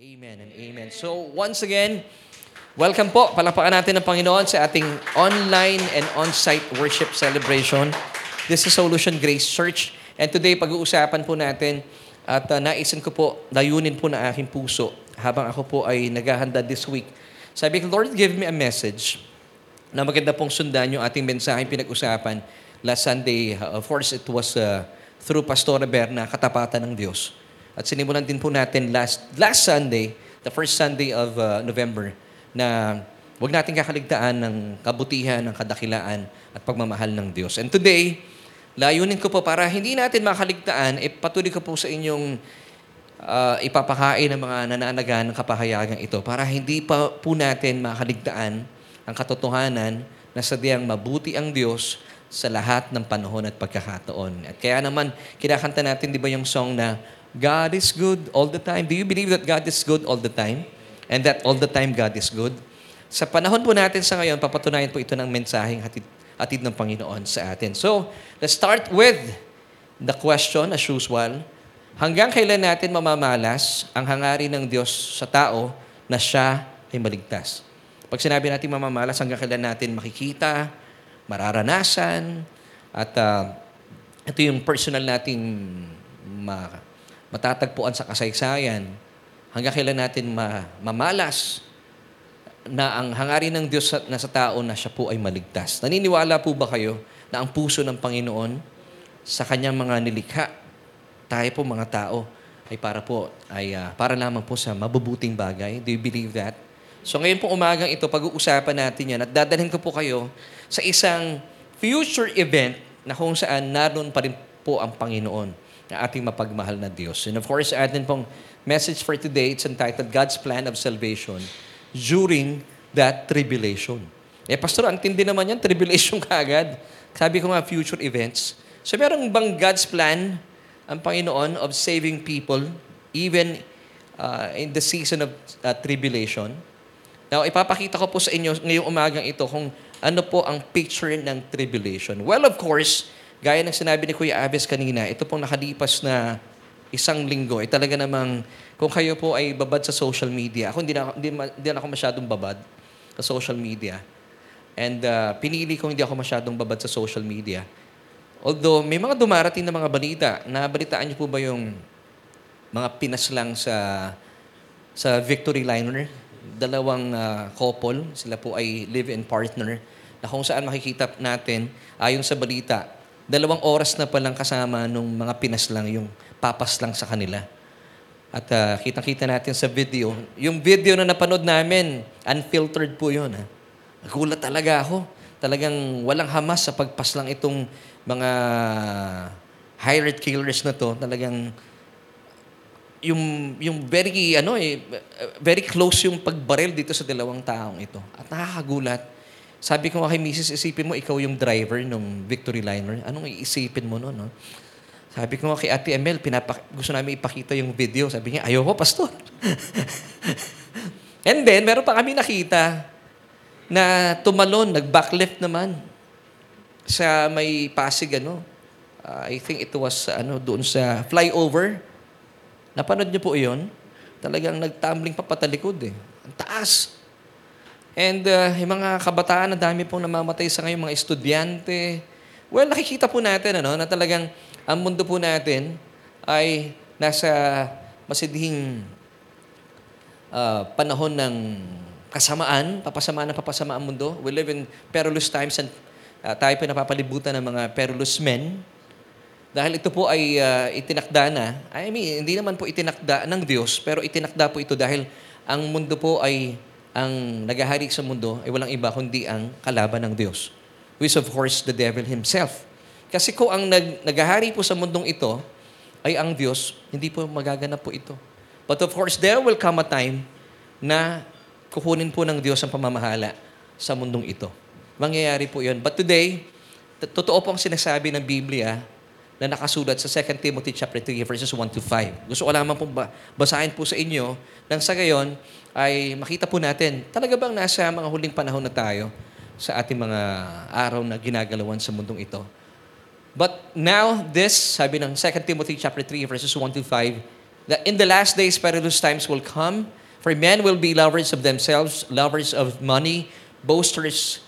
Amen and amen. So once again, welcome po. Palapakan natin ng Panginoon sa ating online and on-site worship celebration. This is Solution Grace Church. And today, pag-uusapan po natin at uh, naisin ko po, layunin po na aking puso habang ako po ay naghahanda this week. Sabi ko, Lord, give me a message na maganda pong sundan yung ating mensaheng pinag-usapan last Sunday. Uh, of course, it was uh, through Pastora Berna, Katapatan ng Diyos. At sinimulan din po natin last, last Sunday, the first Sunday of uh, November, na huwag natin kakaligtaan ng kabutihan, ng kadakilaan at pagmamahal ng Diyos. And today, layunin ko po para hindi natin makaligtaan, eh, patuloy ko po sa inyong uh, ipapakain ng mga nananagan ng kapahayagan ito para hindi pa po natin makaligtaan ang katotohanan na sadyang mabuti ang Diyos sa lahat ng panahon at pagkakataon. At kaya naman, kinakanta natin, di ba yung song na God is good all the time. Do you believe that God is good all the time? And that all the time God is good? Sa panahon po natin sa ngayon, papatunayan po ito ng mensaheng hatid, hatid ng Panginoon sa atin. So, let's start with the question as usual. Hanggang kailan natin mamamalas ang hangarin ng Diyos sa tao na siya ay maligtas? Pag sinabi natin mamamalas, hanggang kailan natin makikita, mararanasan, at uh, ito yung personal nating ma- matatagpuan sa kasaysayan, hanggang kailan natin ma- mamalas na ang hangarin ng Diyos sa, na sa tao na siya po ay maligtas. Naniniwala po ba kayo na ang puso ng Panginoon sa kanyang mga nilikha, tayo po mga tao, ay para po, ay uh, para lamang po sa mabubuting bagay? Do you believe that? So ngayon po umagang ito, pag-uusapan natin yan at dadalhin ko po kayo sa isang future event na kung saan naroon pa rin po ang Panginoon na ating mapagmahal na Diyos. And of course, atin pong message for today, it's entitled God's Plan of Salvation during that tribulation. Eh, Pastor, ang tindi naman yan, tribulation kaagad. Sabi ko nga, future events. So, meron bang God's plan ang Panginoon of saving people even uh, in the season of uh, tribulation? Now, ipapakita ko po sa inyo ngayong umagang ito kung ano po ang picture ng tribulation. Well, of course, Gaya ng sinabi ni Kuya Aves kanina, ito pong nakalipas na isang linggo, ay talaga namang, kung kayo po ay babad sa social media, ako hindi na, hindi, hindi na ako masyadong babad sa social media. And uh, pinili ko hindi ako masyadong babad sa social media. Although may mga dumarating na mga balita, nabalitaan niyo po ba yung mga pinaslang sa sa Victory Liner? Dalawang uh, couple, sila po ay live-in partner, na kung saan makikita natin, ayon sa balita, dalawang oras na palang kasama nung mga Pinas lang yung papas lang sa kanila. At uh, kitang-kita natin sa video. Yung video na napanood namin, unfiltered po yun. Ha? Nagulat talaga ako. Talagang walang hamas sa pagpaslang itong mga hired killers na to. Talagang yung yung very ano eh very close yung pagbaril dito sa dalawang taong ito. At nakakagulat sabi ko kay Mrs., isipin mo, ikaw yung driver ng Victory Liner. Anong iisipin mo noon? No? Sabi ko kay Ate Emel, pinapa- gusto namin ipakita yung video. Sabi niya, ayoko, pastor. And then, meron pa kami nakita na tumalon, nag-backlift naman sa may Pasig, ano. Uh, I think it was, ano, doon sa flyover. Napanood niyo po iyon? Talagang nagtumbling pa patalikod eh. Ang taas. And uh, yung mga kabataan, na dami pong namamatay sa ngayon, mga estudyante. Well, nakikita po natin ano, na talagang ang mundo po natin ay nasa masidhing uh, panahon ng kasamaan, papasamaan ng papasamaan ang mundo. We live in perilous times and uh, tayo po napapalibutan ng mga perilous men. Dahil ito po ay uh, itinakda na, I mean, hindi naman po itinakda ng Diyos, pero itinakda po ito dahil ang mundo po ay ang nagahari sa mundo ay walang iba kundi ang kalaban ng Diyos. Who is of course the devil himself. Kasi kung ang nag, nagahari po sa mundong ito ay ang Diyos, hindi po magaganap po ito. But of course, there will come a time na kukunin po ng Diyos ang pamamahala sa mundong ito. Mangyayari po yon. But today, totoo po ang sinasabi ng Biblia na nakasulat sa 2 Timothy chapter 3 verses 1 to 5. Gusto ko lamang pong basahin po sa inyo nang sa gayon ay makita po natin, talaga bang nasa mga huling panahon na tayo sa ating mga araw na ginagalawan sa mundong ito. But now, this, sabi ng 2 Timothy chapter 3 verses 1 to 5, that in the last days perilous times will come, for men will be lovers of themselves, lovers of money, boasters,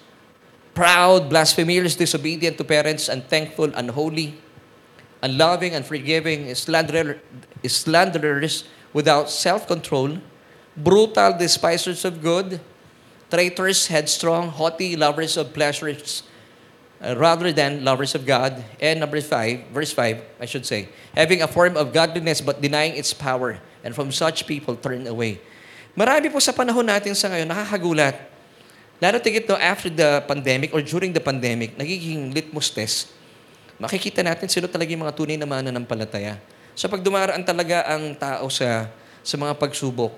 proud, blasphemers, disobedient to parents, unthankful, unholy, unloving, unforgiving, slanderer, slanderers, without self-control, brutal, despisers of good, traitors, headstrong, haughty, lovers of pleasures uh, rather than lovers of God. And number five, verse five, I should say, having a form of godliness but denying its power, and from such people turn away. Marami po sa panahon natin sa ngayon, nakakagulat. Lalo tigit no, after the pandemic or during the pandemic, nagiging litmus test. Makikita natin sino talaga yung mga tunay na mananampalataya. So pag dumaraan talaga ang tao sa, sa mga pagsubok,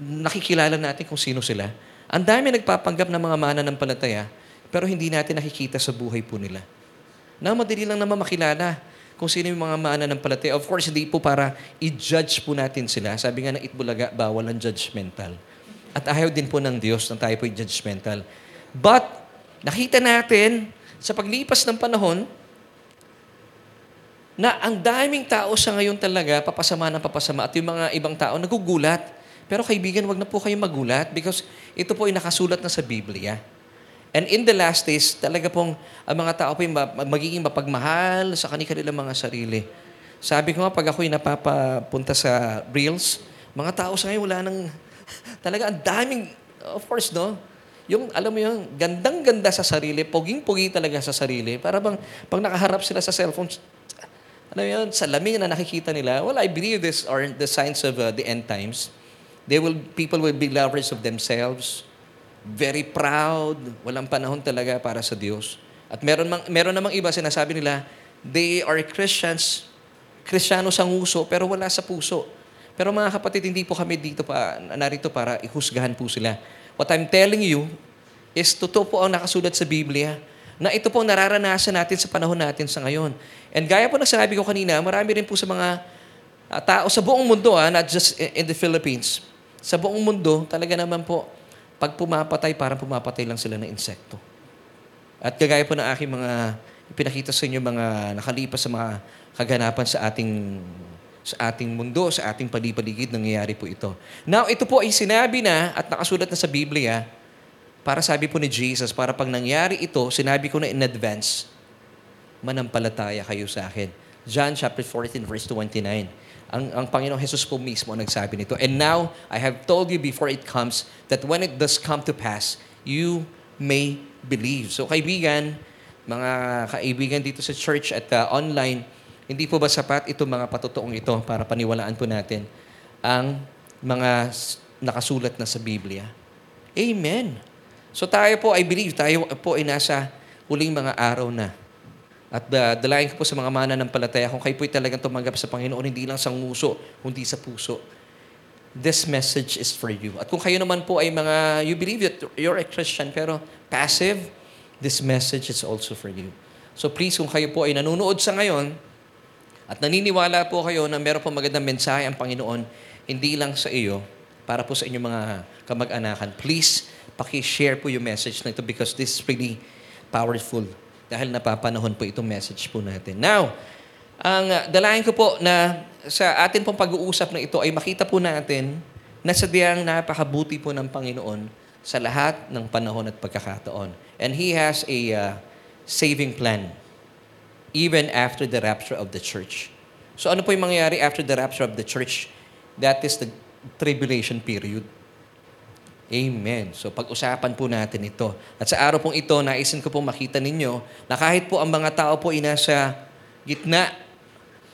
nakikilala natin kung sino sila. Ang dami nagpapanggap ng mga mananampalataya, pero hindi natin nakikita sa buhay po nila. Na madali lang naman makilala kung sino yung mga mananampalataya. Of course, hindi po para i-judge po natin sila. Sabi nga ng Itbulaga, bawal ang judgmental. At ayaw din po ng Diyos na tayo po judgmental. But, nakita natin sa paglipas ng panahon, na ang daming tao sa ngayon talaga, papasama ng papasama, at yung mga ibang tao nagugulat. Pero kaibigan, wag na po kayo magulat because ito po ay nakasulat na sa Biblia. And in the last days, talaga pong ang mga tao po ay magiging mapagmahal sa kanilang mga sarili. Sabi ko nga, pag ako'y napapapunta sa Reels, mga tao sa ngayon wala nang, talaga ang daming, of course, no? Yung, alam mo yung gandang-ganda sa sarili, poging-pogi talaga sa sarili. Para bang, pag nakaharap sila sa cellphone, alam mo yun, salamin na nakikita nila, well, I believe this are the signs of uh, the end times. They will, people will be lovers of themselves, very proud, walang panahon talaga para sa Diyos. At meron, mang, meron namang iba, sinasabi nila, they are Christians, Kristiyano sa nguso, pero wala sa puso. Pero mga kapatid, hindi po kami dito pa, narito para ihusgahan po sila. What I'm telling you is totoo po ang nakasulat sa Biblia na ito po nararanasan natin sa panahon natin sa ngayon. And gaya po na sinabi ko kanina, marami rin po sa mga uh, tao sa buong mundo, ah, not just in the Philippines, sa buong mundo, talaga naman po, pag pumapatay, parang pumapatay lang sila ng insekto. At kagaya po ng aking mga pinakita sa inyo mga nakalipas sa mga kaganapan sa ating sa ating mundo, sa ating palipaligid, nangyayari po ito. Now, ito po ay sinabi na at nakasulat na sa Biblia, para sabi po ni Jesus, para pag nangyari ito, sinabi ko na in advance, manampalataya kayo sa akin. John chapter 14 verse 29. Ang, ang Panginoong Jesus po mismo nagsabi nito. And now, I have told you before it comes that when it does come to pass, you may believe. So kaibigan, mga kaibigan dito sa church at uh, online, hindi po ba sapat itong mga patotoong ito para paniwalaan po natin ang mga nakasulat na sa Biblia? Amen. So tayo po, I believe, tayo po ay nasa huling mga araw na. At uh, dalayan ko po sa mga mana ng palataya, kung kayo po ay talagang tumanggap sa Panginoon, hindi lang sa nguso, kundi sa puso. This message is for you. At kung kayo naman po ay mga, you believe that you're a Christian, pero passive, this message is also for you. So please, kung kayo po ay nanonood sa ngayon, at naniniwala po kayo na meron po magandang mensahe ang Panginoon, hindi lang sa iyo, para po sa inyong mga kamag-anakan, please, paki-share po yung message na ito because this is really powerful dahil napapanahon po itong message po natin. Now, ang uh, dalayan ko po na sa atin pong pag-uusap na ito ay makita po natin na sadyang napakabuti po ng Panginoon sa lahat ng panahon at pagkakataon. And He has a uh, saving plan even after the rapture of the church. So ano po yung mangyayari after the rapture of the church? That is the tribulation period. Amen. So pag-usapan po natin ito. At sa araw pong ito, naisin ko pong makita ninyo na kahit po ang mga tao po ay nasa gitna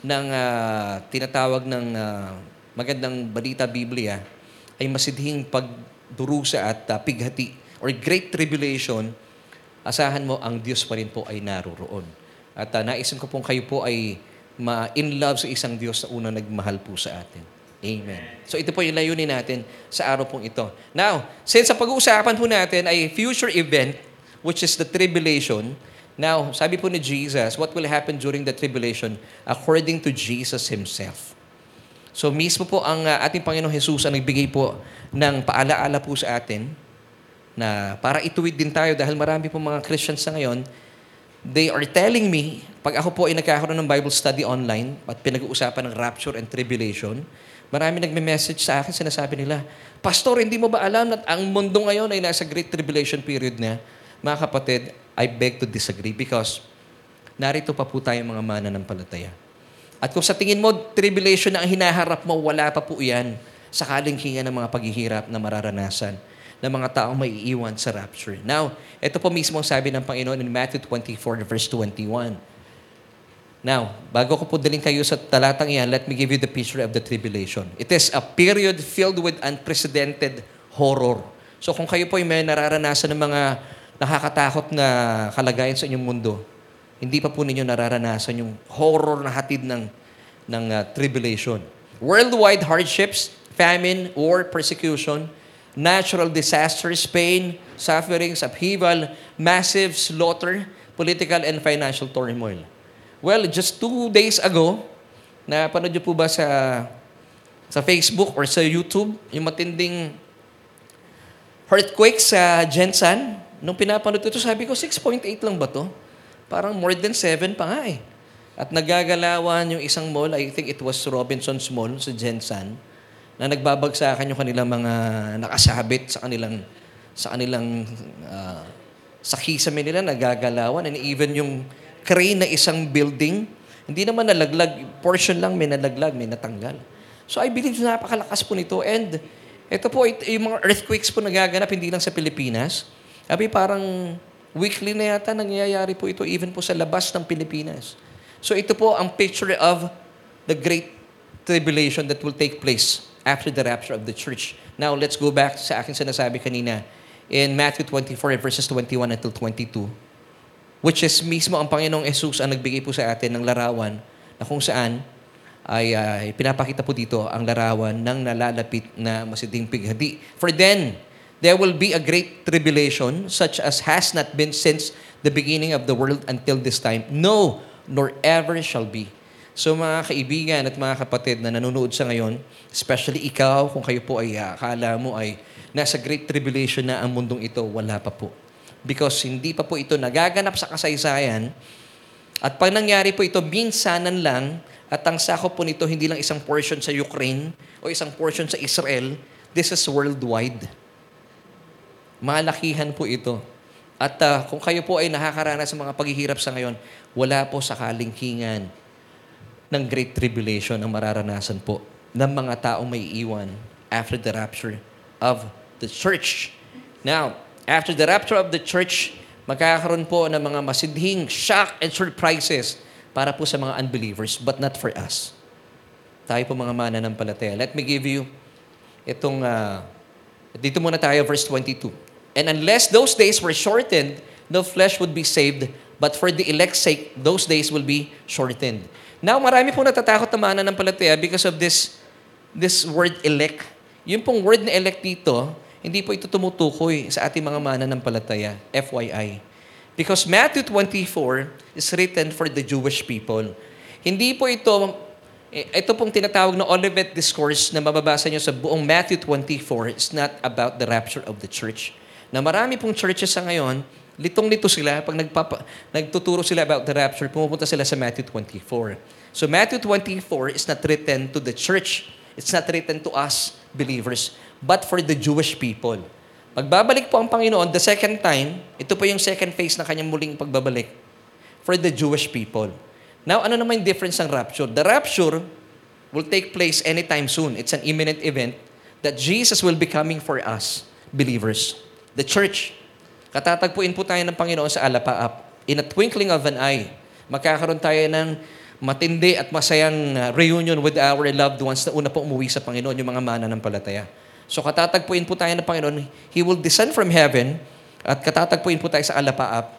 ng uh, tinatawag ng uh, magandang balita Biblia, ay masidhing pagdurusa at uh, pighati or great tribulation, asahan mo ang Diyos pa rin po ay naroroon. At uh, naisin ko pong kayo po ay ma-in love sa isang Diyos na unang nagmahal po sa atin. Amen. So ito po yung layunin natin sa araw pong ito. Now, since sa pag-uusapan po natin ay future event, which is the tribulation, now, sabi po ni Jesus, what will happen during the tribulation according to Jesus Himself. So mismo po ang uh, ating Panginoong Jesus ang nagbigay po ng paalaala po sa atin na para ituwid din tayo dahil marami po mga Christians sa ngayon, they are telling me, pag ako po ay nagkakaroon ng Bible study online at pinag-uusapan ng rapture and tribulation, Marami nagme-message sa akin, sinasabi nila, Pastor, hindi mo ba alam na ang mundo ngayon ay nasa Great Tribulation period na? Mga kapatid, I beg to disagree because narito pa po tayo mga mananampalataya. At kung sa tingin mo, tribulation na ang hinaharap mo, wala pa po yan sa kalingkingan ng mga paghihirap na mararanasan ng mga taong maiiwan sa rapture. Now, ito po mismo ang sabi ng Panginoon in Matthew 24, verse 21. Now, bago ko po daling kayo sa talatang iyan, let me give you the picture of the tribulation. It is a period filled with unprecedented horror. So kung kayo po ay may nararanasan ng mga nakakatakot na kalagayan sa inyong mundo, hindi pa po ninyo nararanasan yung horror na hatid ng, ng uh, tribulation. Worldwide hardships, famine, war, persecution, natural disasters, pain, sufferings, upheaval, massive slaughter, political and financial turmoil. Well, just two days ago, napanood niyo po ba sa sa Facebook or sa YouTube yung matinding earthquake sa Jensan? Nung pinapanood ito, sabi ko, 6.8 lang ba to? Parang more than 7 pa nga eh. At nagagalawan yung isang mall, I think it was Robinson's Mall sa Jensan, na nagbabagsakan yung kanilang mga nakasabit sa kanilang sa kanilang uh, sa kisame nila nagagalawan and even yung crane na isang building, hindi naman nalaglag, portion lang may nalaglag, may natanggal. So I believe napakalakas po nito. And ito po, it, yung mga earthquakes po nagaganap hindi lang sa Pilipinas. Sabi parang weekly na yata nangyayari po ito even po sa labas ng Pilipinas. So ito po ang picture of the great tribulation that will take place after the rapture of the church. Now, let's go back sa akin sinasabi kanina in Matthew 24 verses 21 until 22 which is mismo ang Panginoong Jesus ang nagbigay po sa atin ng larawan na kung saan ay uh, pinapakita po dito ang larawan ng nalalapit na masiding pighadi. For then, there will be a great tribulation such as has not been since the beginning of the world until this time. No, nor ever shall be. So mga kaibigan at mga kapatid na nanonood sa ngayon, especially ikaw, kung kayo po ay uh, akala mo ay nasa great tribulation na ang mundong ito, wala pa po because hindi pa po ito nagaganap sa kasaysayan. At pag nangyari po ito, minsanan lang, at ang sakop po nito hindi lang isang portion sa Ukraine o isang portion sa Israel, this is worldwide. Malakihan po ito. At uh, kung kayo po ay nakakaranas sa mga paghihirap sa ngayon, wala po sa kalingkingan ng Great Tribulation ang mararanasan po ng mga taong may iwan after the rapture of the church. Now, After the rapture of the church, magkakaroon po ng mga masidhing shock and surprises para po sa mga unbelievers, but not for us. Tayo po mga mananampalataya. Let me give you itong, uh, dito muna tayo, verse 22. And unless those days were shortened, no flesh would be saved, but for the elect's sake, those days will be shortened. Now, marami po natatakot na mananampalataya because of this, this word elect. Yung pong word na elect dito, hindi po ito tumutukoy sa ating mga mananampalataya, FYI. Because Matthew 24 is written for the Jewish people. Hindi po ito, eh, ito pong tinatawag na Olivet Discourse na mababasa nyo sa buong Matthew 24 is not about the rapture of the church. Na marami pong churches sa ngayon, litong-lito sila, pag nagpapa, nagtuturo sila about the rapture, pumupunta sila sa Matthew 24. So Matthew 24 is not written to the church. It's not written to us believers but for the Jewish people. Pagbabalik po ang Panginoon, the second time, ito po yung second phase na kanyang muling pagbabalik for the Jewish people. Now, ano naman yung difference ng rapture? The rapture will take place anytime soon. It's an imminent event that Jesus will be coming for us, believers. The church. Katatagpuin po tayo ng Panginoon sa alapaap. In a twinkling of an eye, magkakaroon tayo ng matindi at masayang uh, reunion with our loved ones na una po umuwi sa Panginoon, yung mga mana ng palataya. So katatagpuin po tayo ng Panginoon. He will descend from heaven at katatagpuin po tayo sa alapaap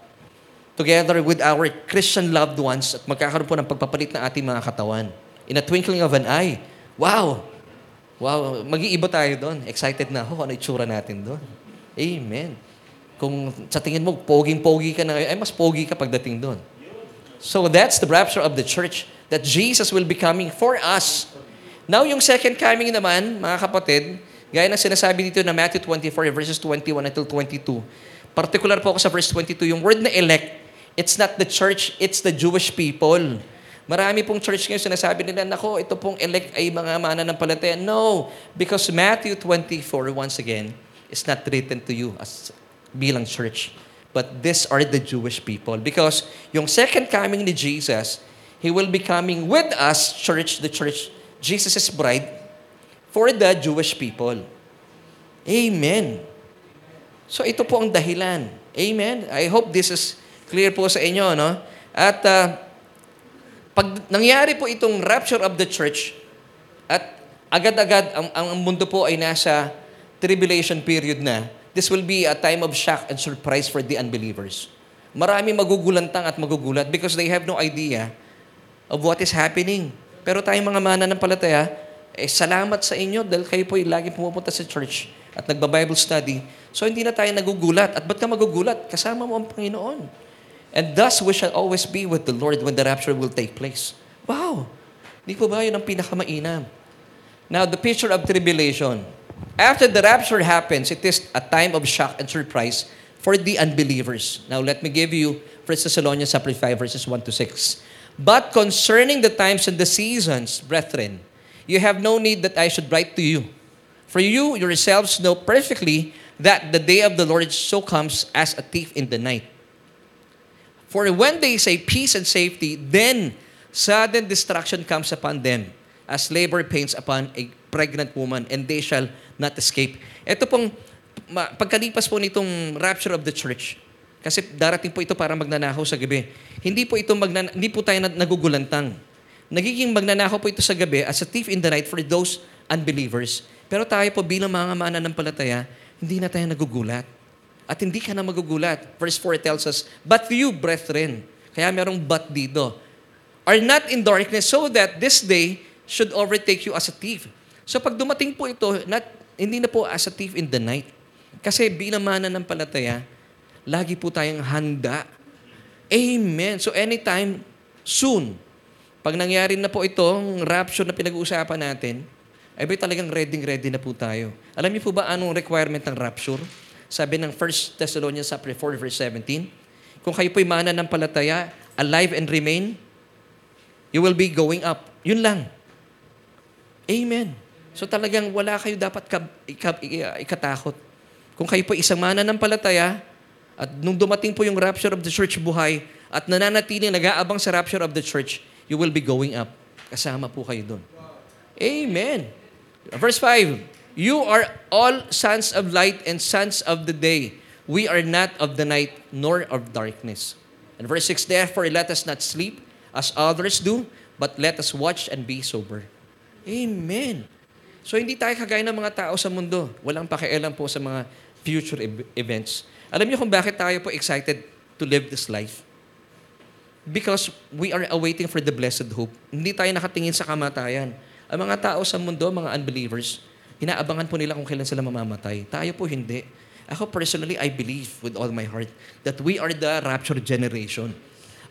together with our Christian loved ones at magkakaroon po ng pagpapalit ng ating mga katawan. In a twinkling of an eye. Wow! Wow, mag-iiba tayo doon. Excited na ako ano itsura natin doon. Amen. Kung sa tingin mo, poging-pogi ka na ngayon, ay mas pogi ka pagdating doon. So that's the rapture of the church that Jesus will be coming for us. Now, yung second coming naman, mga kapatid, Gaya ng sinasabi dito na Matthew 24, verses 21 until 22. Particular po ako sa verse 22, yung word na elect, it's not the church, it's the Jewish people. Marami pong church ngayon sinasabi nila, nako, ito pong elect ay mga mananampalataya. No, because Matthew 24, once again, is not written to you as bilang church. But these are the Jewish people. Because yung second coming ni Jesus, He will be coming with us, church, the church, Jesus' bride, for the Jewish people. Amen. So ito po ang dahilan. Amen. I hope this is clear po sa inyo, no? At uh, pag nangyari po itong rapture of the church, at agad-agad ang, ang mundo po ay nasa tribulation period na, this will be a time of shock and surprise for the unbelievers. Marami magugulantang at magugulat because they have no idea of what is happening. Pero tayong mga mananampalataya, eh, salamat sa inyo dahil kayo po ay lagi pumupunta sa church at nagba-Bible study. So hindi na tayo nagugulat. At ba't ka magugulat? Kasama mo ang Panginoon. And thus, we shall always be with the Lord when the rapture will take place. Wow! Di po ba yun ang pinakamainam? Now, the picture of tribulation. After the rapture happens, it is a time of shock and surprise for the unbelievers. Now, let me give you 1 Thessalonians 5, verses 1 to 6. But concerning the times and the seasons, brethren, you have no need that I should write to you. For you yourselves know perfectly that the day of the Lord so comes as a thief in the night. For when they say peace and safety, then sudden destruction comes upon them as labor pains upon a pregnant woman and they shall not escape. Ito pong pagkalipas po nitong rapture of the church, kasi darating po ito para magnanakaw sa gabi. Hindi po ito magnan hindi po tayo nagugulantang. Nagiging magnanakaw po ito sa gabi as a thief in the night for those unbelievers. Pero tayo po bilang mga mananampalataya, hindi na tayo nagugulat. At hindi ka na magugulat. Verse 4 tells us, But you, brethren, kaya merong but dito, are not in darkness so that this day should overtake you as a thief. So pag dumating po ito, not, hindi na po as a thief in the night. Kasi binamanan ng palataya, lagi po tayong handa. Amen. So anytime, soon, pag nangyari na po itong rapture na pinag-uusapan natin, ay ba talagang ready-ready na po tayo. Alam niyo po ba anong requirement ng rapture? Sabi ng 1 Thessalonians 4 verse 17, kung kayo po'y mana ng palataya, alive and remain, you will be going up. Yun lang. Amen. So talagang wala kayo dapat kab, ikab, ikatakot. Kung kayo po isang mana ng palataya, at nung dumating po yung rapture of the church buhay, at nananatili, nag-aabang sa rapture of the church, you will be going up. Kasama po kayo doon. Amen. Verse 5, You are all sons of light and sons of the day. We are not of the night nor of darkness. And verse 6, Therefore let us not sleep as others do, but let us watch and be sober. Amen. So hindi tayo kagaya ng mga tao sa mundo. Walang pakialam po sa mga future events. Alam niyo kung bakit tayo po excited to live this life? Because we are awaiting for the blessed hope. Hindi tayo nakatingin sa kamatayan. Ang mga tao sa mundo, mga unbelievers, Inaabangan po nila kung kailan sila mamamatay. Tayo po hindi. Ako personally, I believe with all my heart that we are the rapture generation.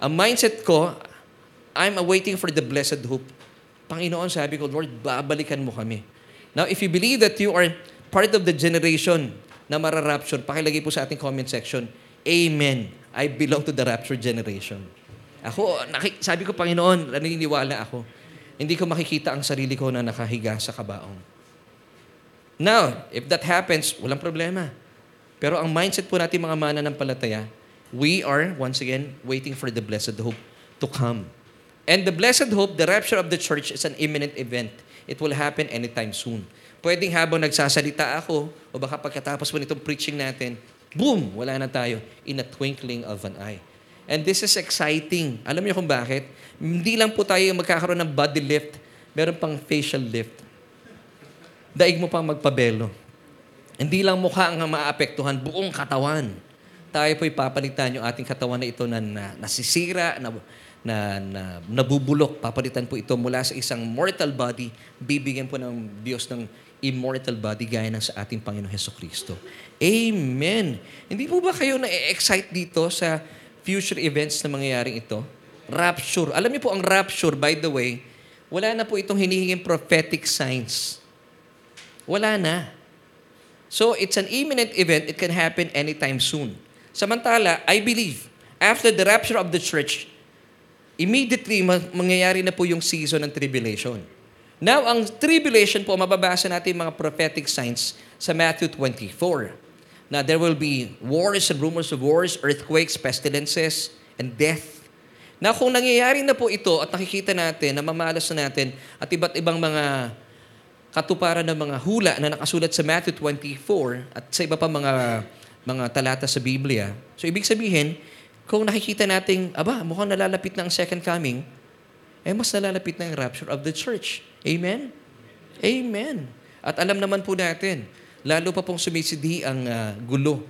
Ang mindset ko, I'm awaiting for the blessed hope. Panginoon, sabi ko, Lord, babalikan mo kami. Now, if you believe that you are part of the generation na mararapture, pakilagay po sa ating comment section, Amen. I belong to the rapture generation. Ako, sabi ko, Panginoon, naniniwala ako. Hindi ko makikita ang sarili ko na nakahiga sa kabaong. Now, if that happens, walang problema. Pero ang mindset po natin mga mana ng palataya, we are, once again, waiting for the blessed hope to come. And the blessed hope, the rapture of the church is an imminent event. It will happen anytime soon. Pwedeng habang nagsasalita ako, o baka pagkatapos po nitong preaching natin, boom, wala na tayo in a twinkling of an eye. And this is exciting. Alam niyo kung bakit? Hindi lang po tayo magkakaroon ng body lift, meron pang facial lift daig mo pang magpabelo. Hindi lang mukha ang maapektuhan, buong katawan. Tayo po'y papalitan yung ating katawan na ito na, na nasisira, na, na, na nabubulok. Papalitan po ito mula sa isang mortal body, bibigyan po ng Diyos ng immortal body gaya ng sa ating Panginoon Heso Kristo. Amen. Hindi po ba kayo na-excite dito sa future events na mangyayaring ito? Rapture. Alam niyo po, ang rapture, by the way, wala na po itong hinihinging prophetic signs. Wala na. So, it's an imminent event. It can happen anytime soon. Samantala, I believe, after the rapture of the church, immediately ma- mangyayari na po yung season ng tribulation. Now, ang tribulation po, mababasa natin mga prophetic signs sa Matthew 24. Na there will be wars and rumors of wars, earthquakes, pestilences, and death. Na kung nangyayari na po ito at nakikita natin, na mamalas na natin, at iba't ibang mga katuparan ng mga hula na nakasulat sa Matthew 24 at sa iba pa mga mga talata sa Biblia. So ibig sabihin, kung nakikita nating, aba, mukhang nalalapit na ang second coming, eh mas nalalapit na ang rapture of the church. Amen? Amen. At alam naman po natin, lalo pa pong sumisidi ang uh, gulo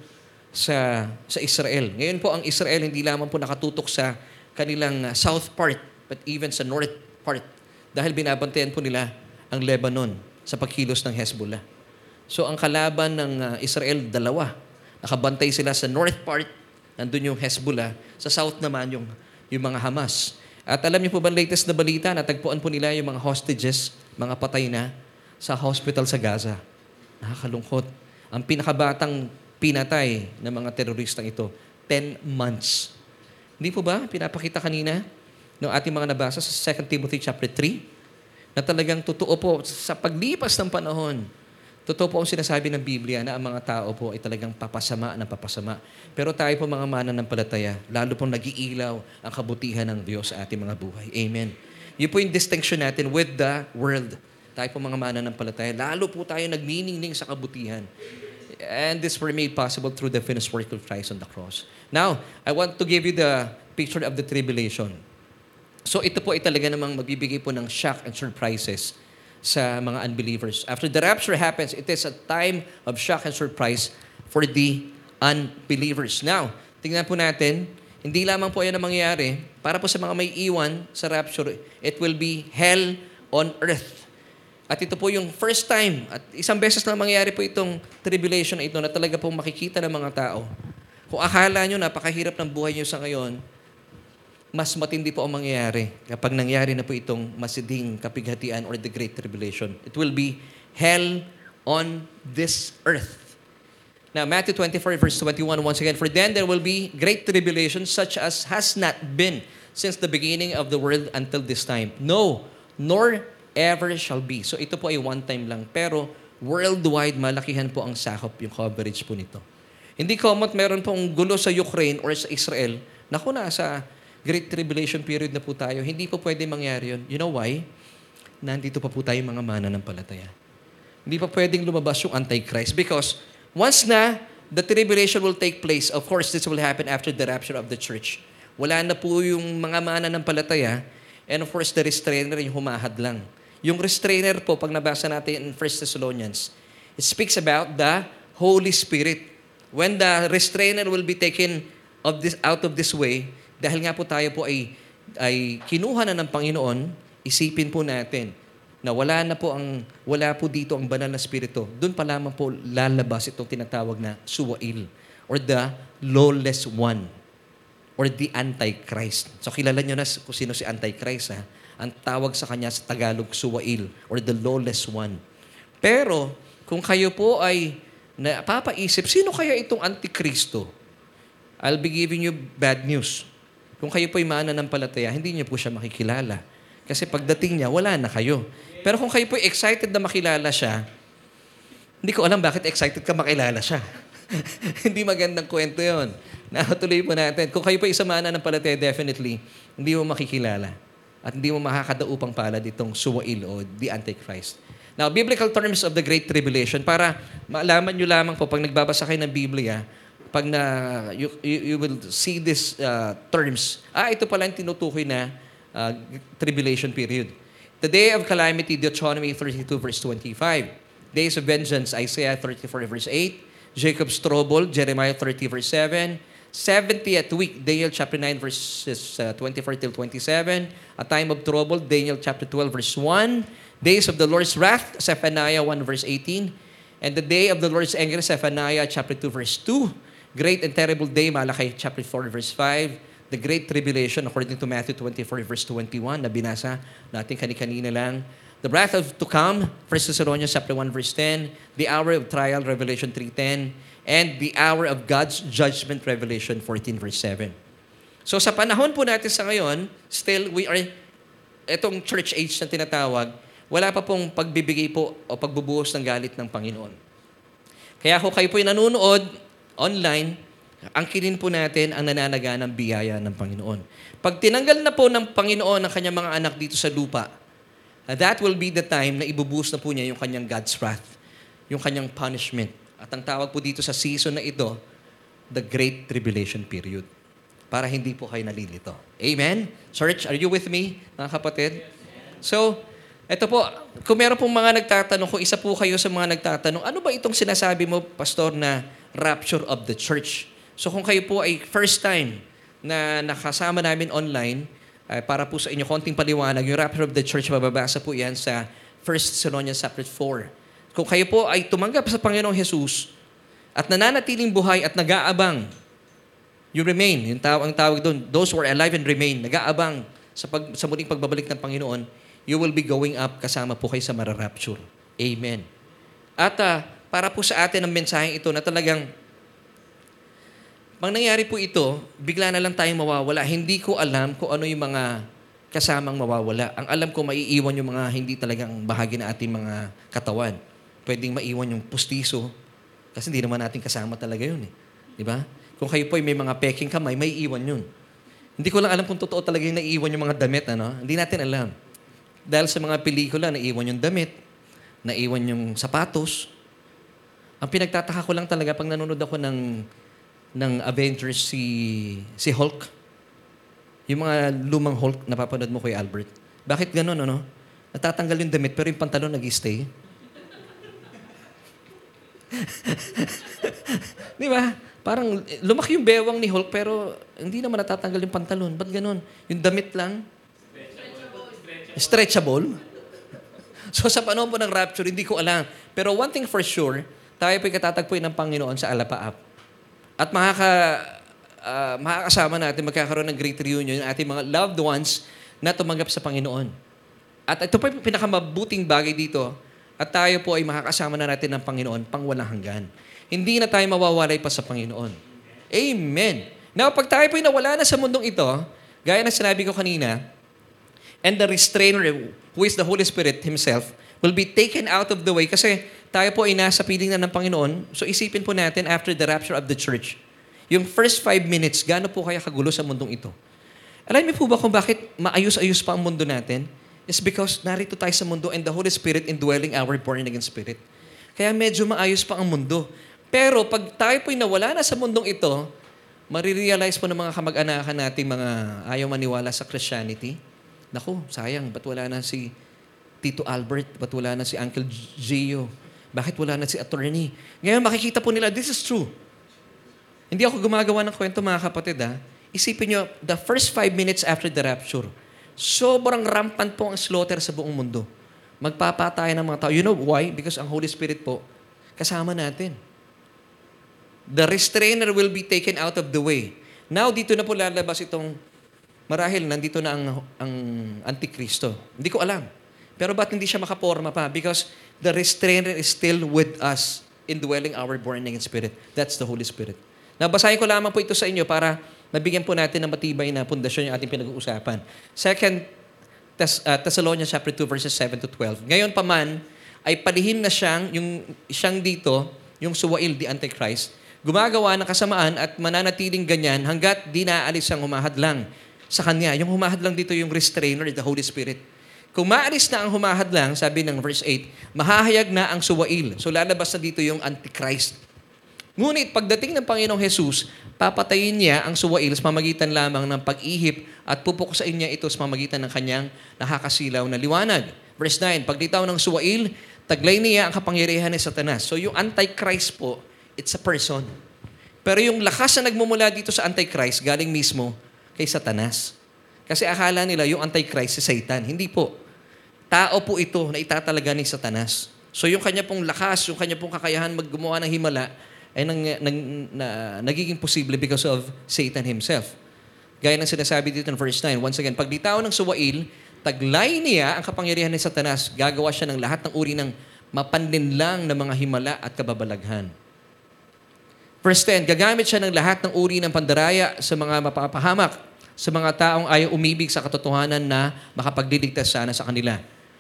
sa sa Israel. Ngayon po ang Israel hindi lamang po nakatutok sa kanilang uh, south part, but even sa north part. Dahil binabantayan po nila ang Lebanon sa pagkilos ng Hezbollah. So ang kalaban ng uh, Israel, dalawa. Nakabantay sila sa north part, nandun yung Hezbollah. Sa south naman yung, yung mga Hamas. At alam niyo po ba latest na balita, natagpuan po nila yung mga hostages, mga patay na, sa hospital sa Gaza. Nakakalungkot. Ang pinakabatang pinatay ng mga teroristang ito, 10 months. Hindi po ba pinapakita kanina ng ating mga nabasa sa 2 Timothy chapter 3? na talagang totoo po sa paglipas ng panahon, totoo po ang sinasabi ng Biblia na ang mga tao po ay talagang papasama ng papasama. Pero tayo po mga mananampalataya, lalo pong nag-iilaw ang kabutihan ng Diyos sa ating mga buhay. Amen. Yun po yung distinction natin with the world. Tayo po mga mananampalataya, lalo po tayo nagniningning sa kabutihan. And this were made possible through the finished work of Christ on the cross. Now, I want to give you the picture of the tribulation. So ito po ay talaga namang magbibigay po ng shock and surprises sa mga unbelievers. After the rapture happens, it is a time of shock and surprise for the unbelievers. Now, tingnan po natin, hindi lamang po yan ang mangyayari. Para po sa mga may iwan sa rapture, it will be hell on earth. At ito po yung first time, at isang beses lang mangyayari po itong tribulation na ito na talaga pong makikita ng mga tao. Kung akala nyo napakahirap ng buhay nyo sa ngayon, mas matindi po ang mangyayari kapag nangyari na po itong masiding kapighatian or the Great Tribulation. It will be hell on this earth. Now, Matthew 24, verse 21, once again, For then there will be great tribulation such as has not been since the beginning of the world until this time. No, nor ever shall be. So ito po ay one time lang. Pero worldwide, malakihan po ang sakop, yung coverage po nito. Hindi common meron pong gulo sa Ukraine or sa Israel. Naku na, sa Great Tribulation period na po tayo. Hindi po pwede mangyari yun. You know why? Nandito pa po tayo mga mana ng palataya. Hindi pa pwedeng lumabas yung Antichrist because once na the tribulation will take place, of course, this will happen after the rapture of the church. Wala na po yung mga mana ng palataya and of course, the restrainer yung humahad lang. Yung restrainer po, pag nabasa natin in 1 Thessalonians, it speaks about the Holy Spirit. When the restrainer will be taken of this, out of this way, dahil nga po tayo po ay, ay kinuha na ng Panginoon, isipin po natin na wala na po ang wala po dito ang banal na spirito. Doon pa lamang po lalabas itong tinatawag na suwail or the lawless one or the antichrist. So kilala niyo na kung sino si antichrist ha. Ang tawag sa kanya sa Tagalog suwail or the lawless one. Pero kung kayo po ay napapaisip, sino kaya itong antikristo? I'll be giving you bad news. Kung kayo po'y mananampalataya, hindi niyo po siya makikilala. Kasi pagdating niya, wala na kayo. Pero kung kayo po'y excited na makilala siya, hindi ko alam bakit excited ka makilala siya. hindi magandang kwento yon. Nakatuloy po natin. Kung kayo po isa mananampalataya, definitely, hindi mo makikilala. At hindi mo makakadaupang palad itong suwail o the Antichrist. Now, biblical terms of the Great Tribulation, para malaman nyo lamang po, pag nagbabasa kayo ng Biblia, pag na you, you, you will see these uh, terms, ah, ito pala yung tinutukoy na uh, tribulation period. The day of calamity, Deuteronomy 32 verse 25. Days of vengeance, Isaiah 34 verse 8. Jacob's trouble, Jeremiah 30 verse 7. 70th week, Daniel chapter 9 verses uh, 24 till 27. A time of trouble, Daniel chapter 12 verse 1. Days of the Lord's wrath, Zephaniah 1 verse 18. And the day of the Lord's anger, Zephaniah chapter 2 verse 2. Great and terrible day, Malakay chapter 4 verse 5. The great tribulation according to Matthew 24 verse 21 na binasa natin kani-kanina lang. The wrath of to come, 1 Thessalonians chapter 1 verse 10. The hour of trial, Revelation 3.10. And the hour of God's judgment, Revelation 14 verse 7. So sa panahon po natin sa ngayon, still we are, itong church age na tinatawag, wala pa pong pagbibigay po o pagbubuhos ng galit ng Panginoon. Kaya kung kayo po'y nanonood online, angkinin po natin ang nananaga ng biyaya ng Panginoon. Pag tinanggal na po ng Panginoon ang kanyang mga anak dito sa lupa, that will be the time na ibubuhos na po niya yung kanyang God's wrath, yung kanyang punishment. At ang tawag po dito sa season na ito, the Great Tribulation Period. Para hindi po kayo nalilito. Amen? Church, are you with me, mga kapatid? So, ito po, kung meron pong mga nagtatanong, kung isa po kayo sa mga nagtatanong, ano ba itong sinasabi mo, Pastor, na rapture of the church? So kung kayo po ay first time na nakasama namin online, uh, para po sa inyo konting paliwanag, yung rapture of the church, mababasa po yan sa 1 Thessalonians chapter 4. Kung kayo po ay tumanggap sa Panginoong Jesus at nananatiling buhay at nag-aabang, you remain, yung taw ang tawag doon, those who are alive and remain, nag-aabang sa, pag, sa muling pagbabalik ng Panginoon, you will be going up kasama po kayo sa mararapture. Amen. At uh, para po sa atin ang mensaheng ito na talagang pag nangyari po ito, bigla na lang tayong mawawala. Hindi ko alam kung ano yung mga kasamang mawawala. Ang alam ko, maiiwan yung mga hindi talagang bahagi na ating mga katawan. Pwedeng maiwan yung pustiso. Kasi hindi naman natin kasama talaga yun eh. Di ba? Kung kayo po ay may mga peking kamay, may iwan yun. Hindi ko lang alam kung totoo talaga yung naiiwan yung mga damit. Ano? Hindi natin alam. Dahil sa mga pelikula, naiwan yung damit, naiwan yung sapatos. Ang pinagtataka ko lang talaga pag nanonood ako ng ng Avengers si si Hulk. Yung mga lumang Hulk napapanood mo kay Albert. Bakit ganun, ano? Natatanggal yung damit pero yung pantalon nag-stay. Di ba? Parang lumaki yung bewang ni Hulk pero hindi naman natatanggal yung pantalon. Ba't ganun? Yung damit lang, Stretchable? So sa panahon po ng rapture, hindi ko alam. Pero one thing for sure, tayo po'y katatagpuin ng Panginoon sa alapaap. At makaka, uh, makakasama natin, magkakaroon ng great reunion yung ating mga loved ones na tumanggap sa Panginoon. At ito yung pinakamabuting bagay dito. At tayo po ay makakasama na natin ng Panginoon pang walang hanggan. Hindi na tayo mawawalay pa sa Panginoon. Amen. Now, pag tayo po'y nawala na sa mundong ito, gaya na sinabi ko kanina, And the restrainer, who is the Holy Spirit Himself, will be taken out of the way kasi tayo po ay nasa piling na ng Panginoon. So isipin po natin after the rapture of the church, yung first five minutes, gaano po kaya kagulo sa mundong ito? Alam niyo po ba kung bakit maayos-ayos pa ang mundo natin? It's because narito tayo sa mundo and the Holy Spirit indwelling our born-again spirit. Kaya medyo maayos pa ang mundo. Pero pag tayo po'y nawala na sa mundong ito, marirealize po ng mga kamag-anakan nating mga ayaw maniwala sa Christianity, Naku, sayang, ba't wala na si Tito Albert? Ba't wala na si Uncle Gio? Bakit wala na si attorney? Ngayon makikita po nila, this is true. Hindi ako gumagawa ng kwento mga kapatid ha. Isipin nyo, the first five minutes after the rapture, sobrang rampant po ang slaughter sa buong mundo. Magpapatay ng mga tao. You know why? Because ang Holy Spirit po, kasama natin. The restrainer will be taken out of the way. Now, dito na po lalabas itong marahil nandito na ang, ang Antikristo. Hindi ko alam. Pero ba't hindi siya makaporma pa? Because the restrainer is still with us indwelling our born-again spirit. That's the Holy Spirit. Nabasahin ko lamang po ito sa inyo para nabigyan po natin ng matibay na pundasyon yung ating pinag-uusapan. Second Thess- uh, Thessalonians chapter 2 verses 7 to 12. Ngayon pa man ay palihim na siyang yung siyang dito, yung suwail di Antichrist, gumagawa ng kasamaan at mananatiling ganyan hanggat di naalis ang humahadlang sa Kanya. Yung humahadlang dito yung restrainer, the Holy Spirit. Kung maalis na ang humahadlang, sabi ng verse 8, mahahayag na ang suwail. So lalabas na dito yung Antichrist. Ngunit pagdating ng Panginoong Jesus, papatayin niya ang suwail sa pamagitan lamang ng pag-ihip at pupuksain niya ito sa pamagitan ng kanyang nakakasilaw na liwanag. Verse 9, paglitaw ng suwail, taglay niya ang kapangyarihan ni Satanas. So yung Antichrist po, it's a person. Pero yung lakas na nagmumula dito sa Antichrist, galing mismo kay Satanas. Kasi akala nila yung Antichrist si Satan. Hindi po. Tao po ito na itatalaga ni Satanas. So yung kanya pong lakas, yung kanya pong kakayahan maggumawa ng himala, ay nang, nang, na, nagiging posible because of Satan himself. Gaya ng sinasabi dito in verse 9. Once again, pag ditaw ng suwail, taglay niya ang kapangyarihan ni Satanas, gagawa siya ng lahat ng uri ng mapanlinlang na mga himala at kababalaghan. Verse 10, gagamit siya ng lahat ng uri ng pandaraya sa mga mapapahamak sa mga taong ayaw umibig sa katotohanan na makapagliligtas sana sa kanila.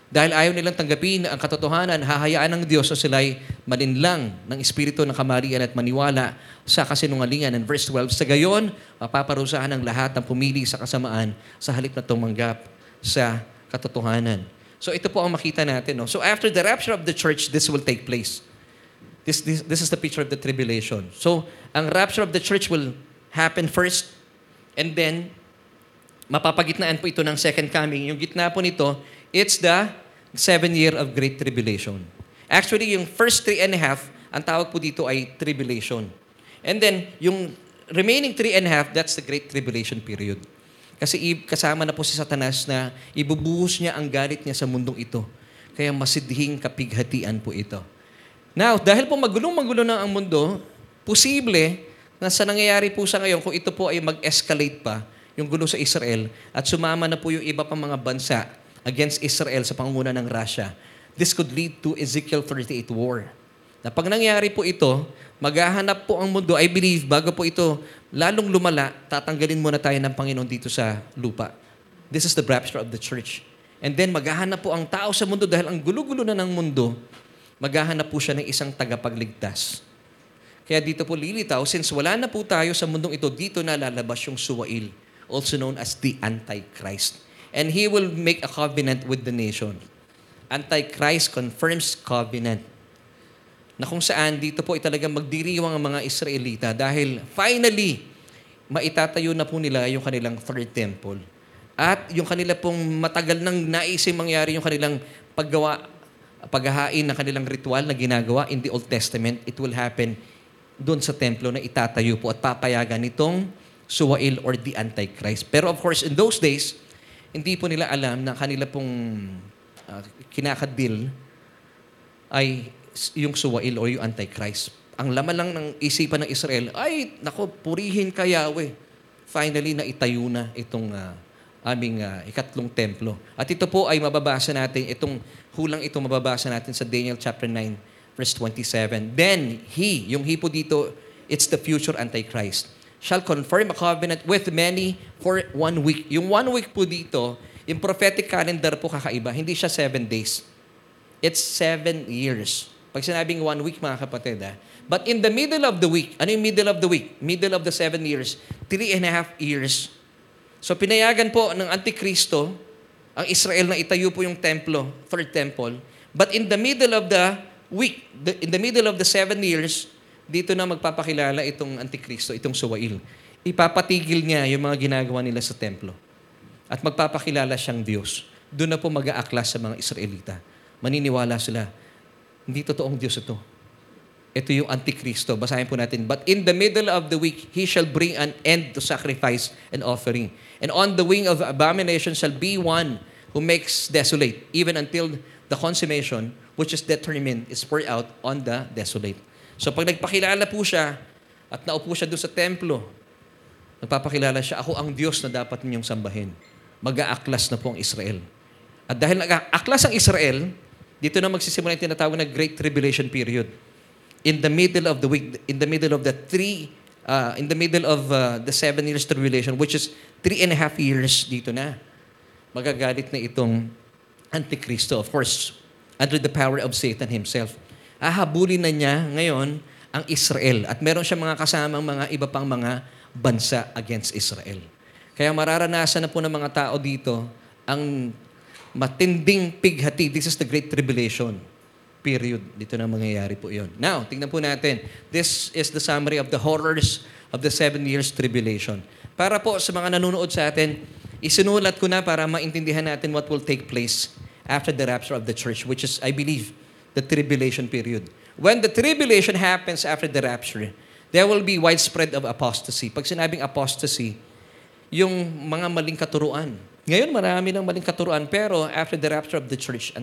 Dahil ayaw nilang tanggapin ang katotohanan, hahayaan ng Diyos na sila'y malinlang ng espiritu ng kamalian at maniwala sa kasinungalingan. And verse 12, sa gayon, mapaparusahan ang lahat ng pumili sa kasamaan sa halip na tumanggap sa katotohanan. So ito po ang makita natin. No? So after the rapture of the church, this will take place. This, this, this is the picture of the tribulation. So ang rapture of the church will happen first and then mapapagitnaan po ito ng second coming. Yung gitna po nito, it's the seven year of great tribulation. Actually, yung first three and a half, ang tawag po dito ay tribulation. And then, yung remaining three and a half, that's the great tribulation period. Kasi kasama na po si Satanas na ibubuhos niya ang galit niya sa mundong ito. Kaya masidhing kapighatian po ito. Now, dahil po magulong-magulo na ang mundo, posible na sa nangyayari po sa ngayon, kung ito po ay mag-escalate pa, yung gulo sa Israel, at sumama na po yung iba pang mga bansa against Israel sa pangunguna ng Russia, this could lead to Ezekiel 38 war. Na pag nangyari po ito, maghahanap po ang mundo, I believe, bago po ito lalong lumala, tatanggalin muna tayo ng Panginoon dito sa lupa. This is the rapture of the church. And then maghahanap po ang tao sa mundo dahil ang gulo-gulo na ng mundo, maghahanap po siya ng isang tagapagligtas. Kaya dito po lilitaw, since wala na po tayo sa mundong ito, dito na lalabas yung suwail, also known as the Antichrist. And he will make a covenant with the nation. Antichrist confirms covenant na kung saan dito po ay talagang magdiriwang ang mga Israelita dahil finally, maitatayo na po nila yung kanilang third temple. At yung kanila pong matagal nang naisip mangyari yung kanilang paggawa, paghahain ng kanilang ritual na ginagawa in the Old Testament, it will happen doon sa templo na itatayo po at papayagan nitong Suwail or the Antichrist. Pero of course, in those days, hindi po nila alam na kanila pong uh, kinakadil ay yung suwail o yung antichrist. Ang laman lang ng isipan ng Israel, ay, nako, purihin ka Yahweh. Finally, naitayo na itong uh, aming uh, ikatlong templo. At ito po ay mababasa natin, itong hulang ito mababasa natin sa Daniel chapter 9, verse 27. Then, he, yung he po dito, it's the future antichrist, shall confirm a covenant with many for one week. Yung one week po dito, yung prophetic calendar po kakaiba, hindi siya seven days. It's seven years. Pag sinabing one week, mga kapatid, ah. But in the middle of the week, ano yung middle of the week? Middle of the seven years, three and a half years. So pinayagan po ng Antikristo, ang Israel na itayo po yung templo, third temple. But in the middle of the week, the, in the middle of the seven years, dito na magpapakilala itong Antikristo, itong Suwail. Ipapatigil niya yung mga ginagawa nila sa templo. At magpapakilala siyang Diyos. Doon na po mag-aaklas sa mga Israelita. Maniniwala sila, hindi totoong Diyos ito. Ito yung Antikristo. Basahin po natin. But in the middle of the week, he shall bring an end to sacrifice and offering. And on the wing of abomination shall be one who makes desolate, even until the consummation, which is determined, is poured out on the desolate. So pag nagpakilala po siya, at naupo siya doon sa templo, nagpapakilala siya, ako ang Diyos na dapat ninyong sambahin. Mag-aaklas na po ang Israel. At dahil nag-aaklas ang Israel, dito na magsisimula yung tinatawag na Great Tribulation period. In the middle of the week, in the middle of the three, uh, in the middle of uh, the seven years tribulation, which is three and a half years dito na, magagalit na itong Antikristo. Of course, under the power of Satan himself. Ahabulin na niya ngayon ang Israel. At meron siya mga kasamang mga iba pang mga bansa against Israel. Kaya mararanasan na po ng mga tao dito ang matinding pighati. This is the Great Tribulation period. Dito na mangyayari po yon. Now, tingnan po natin. This is the summary of the horrors of the seven years tribulation. Para po sa mga nanonood sa atin, isinulat ko na para maintindihan natin what will take place after the rapture of the church, which is, I believe, the tribulation period. When the tribulation happens after the rapture, there will be widespread of apostasy. Pag sinabing apostasy, yung mga maling katuruan. Ngayon, marami ng maling katuruan, pero after the rapture of the church,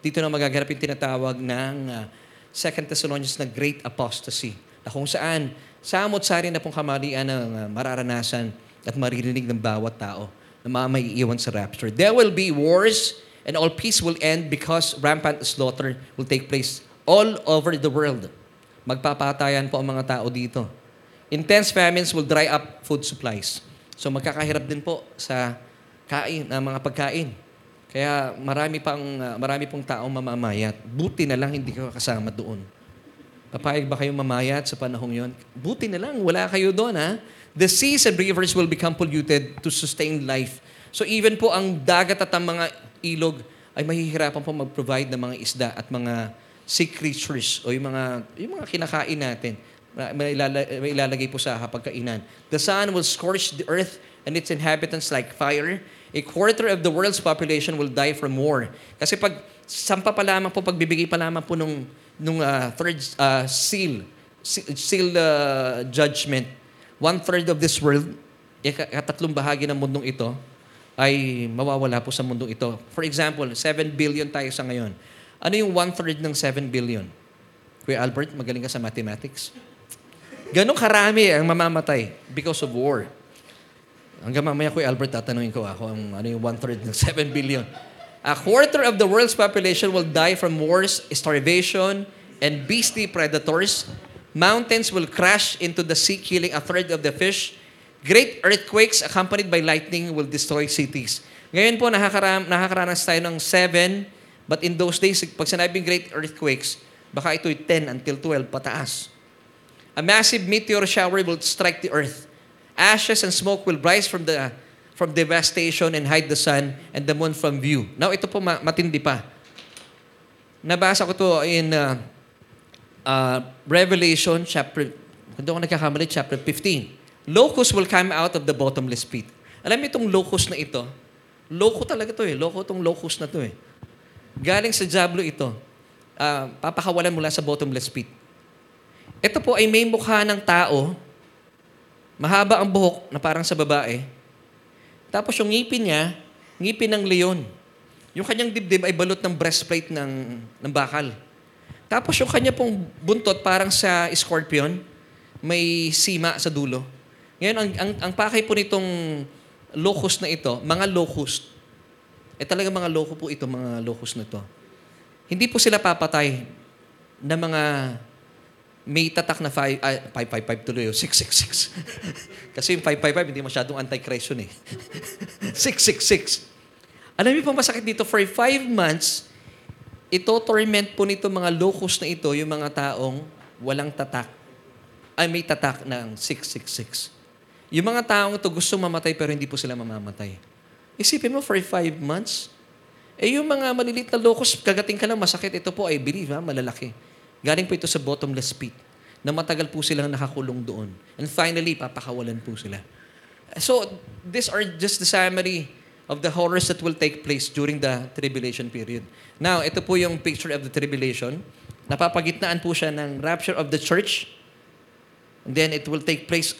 dito na magaganap yung tinatawag ng uh, Second Thessalonians na great apostasy, na kung saan samot-sari na pong kamalian ng uh, mararanasan at maririnig ng bawat tao na mamaiiwan sa rapture. There will be wars and all peace will end because rampant slaughter will take place all over the world. Magpapatayan po ang mga tao dito. Intense famines will dry up food supplies. So magkakahirap din po sa kain, na mga pagkain. Kaya marami pang ah, marami pong taong mamamayat. Buti na lang hindi ka kasama doon. Papayag ba kayong mamayat sa panahong yon? Buti na lang, wala kayo doon ha. The seas and rivers will become polluted to sustain life. So even po ang dagat at ang mga ilog ay mahihirapan po mag-provide ng mga isda at mga sea creatures o yung mga, yung mga kinakain natin. Ma- May, ilala- may ilalagay po sa hapagkainan. The sun will scorch the earth and its inhabitants like fire. A quarter of the world's population will die from war. Kasi pag sampa pa lamang po, pagbibigay pa lamang po nung, nung ah, third ah, seal, se- seal ah, judgment, one-third of this world, eh, ka- katatlong bahagi ng mundong ito, ay mawawala po sa mundong ito. For example, 7 billion tayo sa ngayon. Ano yung one-third ng 7 billion? Kuya Albert, magaling ka sa mathematics. Ganon karami ang mamamatay because of war. Hanggang mamaya, Kuya Albert, tatanungin ko ako ang ano yung one-third ng 7 billion. A quarter of the world's population will die from wars, starvation, and beastly predators. Mountains will crash into the sea, killing a third of the fish. Great earthquakes accompanied by lightning will destroy cities. Ngayon po, nakakaram, nakakaranas tayo ng 7, but in those days, pag sinabing great earthquakes, baka ito'y 10 until 12 pataas. A massive meteor shower will strike the earth. Ashes and smoke will rise from the from devastation and hide the sun and the moon from view. Now, ito po ma- matindi pa. Nabasa ko to in uh, uh, Revelation chapter, kung di ako nagkakamali, chapter 15. Locusts will come out of the bottomless pit. Alam mo itong locust na ito? Loko talaga to eh. Loko itong locust na to eh. Galing sa Diablo ito. Ah, papakawalan mula sa bottomless pit. Ito po ay may mukha ng tao, mahaba ang buhok na parang sa babae. Tapos yung ngipin niya, ngipin ng leon. Yung kanyang dibdib ay balot ng breastplate ng, ng bakal. Tapos yung kanya pong buntot parang sa scorpion, may sima sa dulo. Ngayon, ang, ang, ang pakay po nitong locust na ito, mga locust. Eh talaga mga loko po ito, mga locust na ito. Hindi po sila papatay na mga may tatak na 5, ah, 555 tuloy, oh, 666. Kasi yung 555, hindi masyadong anti-Christ yun eh. 666. Alam niyo po masakit dito, for 5 months, ito torment po nito mga locust na ito, yung mga taong walang tatak. Ay, may tatak ng 666. Yung mga taong ito gusto mamatay pero hindi po sila mamamatay. Isipin mo, for 5 months, eh yung mga malilit na locust, kagating ka lang masakit, ito po, I believe, ha, malalaki. Galing po ito sa bottomless pit na matagal po silang nakakulong doon. And finally, papakawalan po sila. So, these are just the summary of the horrors that will take place during the tribulation period. Now, ito po yung picture of the tribulation. Napapagitnaan po siya ng rapture of the church. And then it will take place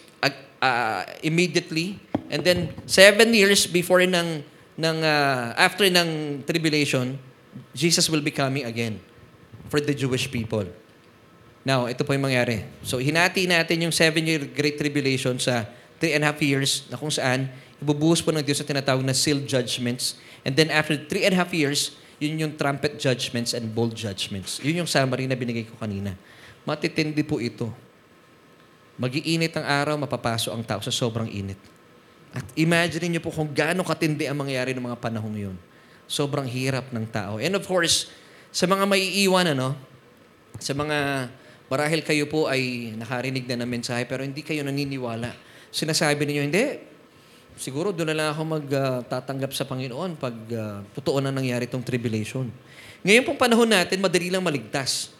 uh, immediately. And then, seven years before ng, ng uh, after ng tribulation, Jesus will be coming again for the Jewish people. Now, ito po yung mangyari. So, hinati natin yung seven-year Great Tribulation sa three and a half years na kung saan ibubuhos po ng Diyos sa tinatawag na seal judgments. And then after three and a half years, yun yung trumpet judgments and bold judgments. Yun yung summary na binigay ko kanina. Matitindi po ito. Magiinit ang araw, mapapaso ang tao sa sobrang init. At imagine niyo po kung gaano katindi ang mangyayari ng mga panahong yun. Sobrang hirap ng tao. And of course, sa mga maiiwan, ano, sa mga marahil kayo po ay nakarinig na ng mensahe pero hindi kayo naniniwala. Sinasabi ninyo, hindi, siguro doon na lang ako magtatanggap sa Panginoon pag ah, totoo na nangyari itong tribulation. Ngayon pong panahon natin, madali lang maligtas.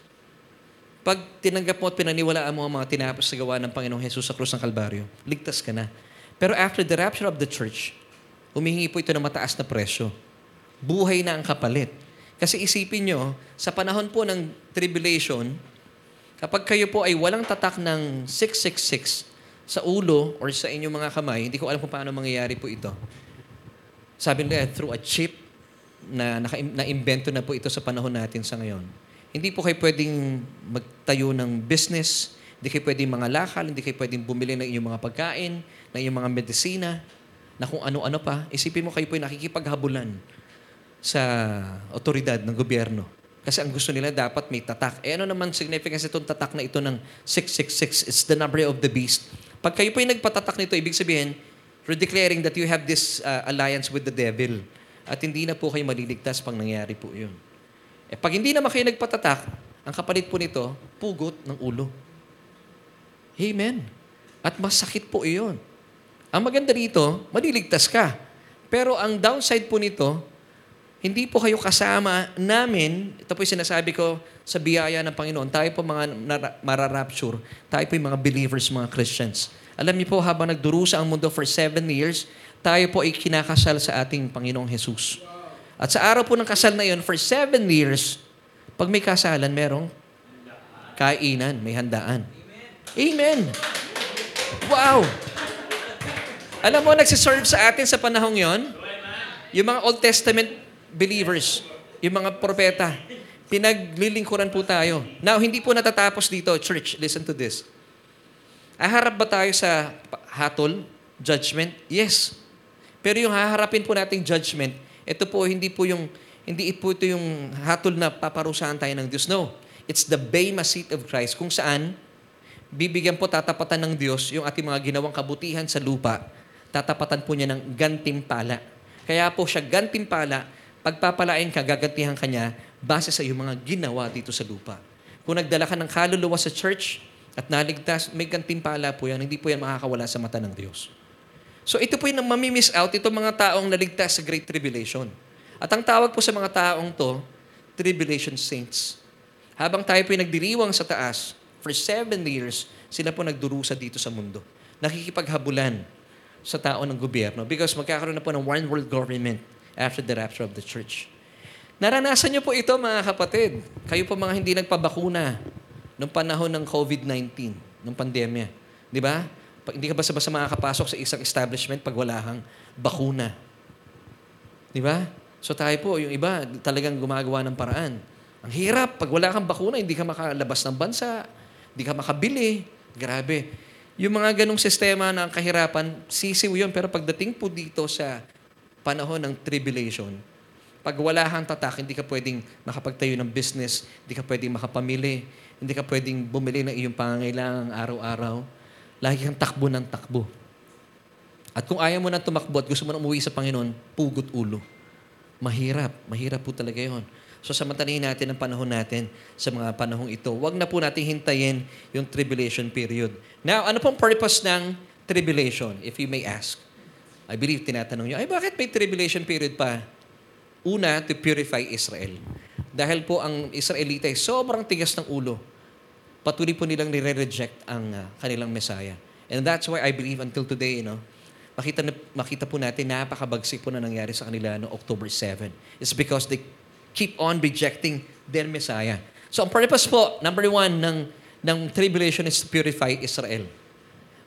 Pag tinanggap mo at pinaniwalaan mo ang mga tinapos sa gawa ng Panginoong Jesus sa krus ng Kalbaryo, ligtas ka na. Pero after the rapture of the church, humihingi po ito ng mataas na presyo. Buhay na ang kapalit. Kasi isipin nyo, sa panahon po ng tribulation, kapag kayo po ay walang tatak ng 666 sa ulo or sa inyong mga kamay, hindi ko alam kung paano mangyayari po ito. Sabi nila, through a chip na naka, na-invento na po ito sa panahon natin sa ngayon. Hindi po kayo pwedeng magtayo ng business, hindi kayo pwedeng mga lakal, hindi kayo pwedeng bumili ng inyong mga pagkain, ng inyong mga medisina, na kung ano-ano pa. Isipin mo kayo po ay nakikipaghabulan sa otoridad ng gobyerno. Kasi ang gusto nila dapat may tatak. Eh ano naman significance itong tatak na ito ng 666? It's the number of the beast. Pag kayo po ay nagpatatak nito, ibig sabihin, You're declaring that you have this uh, alliance with the devil. At hindi na po kayo maliligtas pang nangyari po yun. Eh, pag hindi naman kayo nagpatatak, ang kapalit po nito, pugot ng ulo. Amen. At masakit po iyon. Ang maganda rito, maliligtas ka. Pero ang downside po nito, hindi po kayo kasama namin. Ito po yung sinasabi ko sa biyaya ng Panginoon. Tayo po mga mararapture. Tayo po yung mga believers, mga Christians. Alam niyo po, habang nagdurusa ang mundo for seven years, tayo po ay kinakasal sa ating Panginoong Jesus. At sa araw po ng kasal na yun, for seven years, pag may kasalan, merong kainan, may handaan. Amen. Wow! Alam mo, nagsiserve sa atin sa panahong yon, yung mga Old Testament believers, yung mga propeta, pinaglilingkuran po tayo. Now, hindi po natatapos dito, church, listen to this. Aharap ba tayo sa hatol, judgment? Yes. Pero yung haharapin po nating judgment, ito po hindi po yung hindi po ito yung hatol na paparusahan tayo ng Diyos. No. It's the Bema seat of Christ kung saan bibigyan po tatapatan ng Diyos yung ating mga ginawang kabutihan sa lupa. Tatapatan po niya ng gantimpala. Kaya po siya gantimpala, pagpapalain ka, gagantihan ka niya base sa iyong mga ginawa dito sa lupa. Kung nagdala ka ng kaluluwa sa church at naligtas, may gantimpala po yan. Hindi po yan makakawala sa mata ng Diyos. So ito po yung mamimiss out, itong mga taong naligtas sa Great Tribulation. At ang tawag po sa mga taong to, Tribulation Saints. Habang tayo po yung nagdiriwang sa taas, for seven years, sila po nagdurusa dito sa mundo. Nakikipaghabulan sa tao ng gobyerno because magkakaroon na po ng one world government after the rapture of the church. Naranasan niyo po ito mga kapatid. Kayo po mga hindi nagpabakuna nung panahon ng COVID-19, nung pandemya. Di ba? Hindi ka basta-basta makakapasok sa isang establishment pag wala kang bakuna. Di ba? So tayo po, yung iba, talagang gumagawa ng paraan. Ang hirap, pag wala kang bakuna, hindi ka makalabas ng bansa, hindi ka makabili. Grabe. Yung mga ganong sistema ng kahirapan, sisiw yun. Pero pagdating po dito sa panahon ng tribulation, pag wala kang tatak, hindi ka pwedeng makapagtayo ng business, hindi ka pwedeng makapamili, hindi ka pwedeng bumili ng iyong pangangailangan araw-araw. Lagi kang takbo ng takbo. At kung ayaw mo na tumakbo at gusto mo na umuwi sa Panginoon, pugot ulo. Mahirap. Mahirap po talaga yon. So samantalahin natin ang panahon natin sa mga panahong ito. Huwag na po natin hintayin yung tribulation period. Now, ano pong purpose ng tribulation, if you may ask? I believe tinatanong nyo, ay bakit may tribulation period pa? Una, to purify Israel. Dahil po ang Israelita ay sobrang tigas ng ulo. Patuloy po nilang nire-reject ang uh, kanilang Messiah. And that's why I believe until today, you know, makita, na, makita po natin napakabagsik po na nangyari sa kanila no October 7. It's because they keep on rejecting their Messiah. So ang purpose po, number one, ng, ng tribulation is to purify Israel.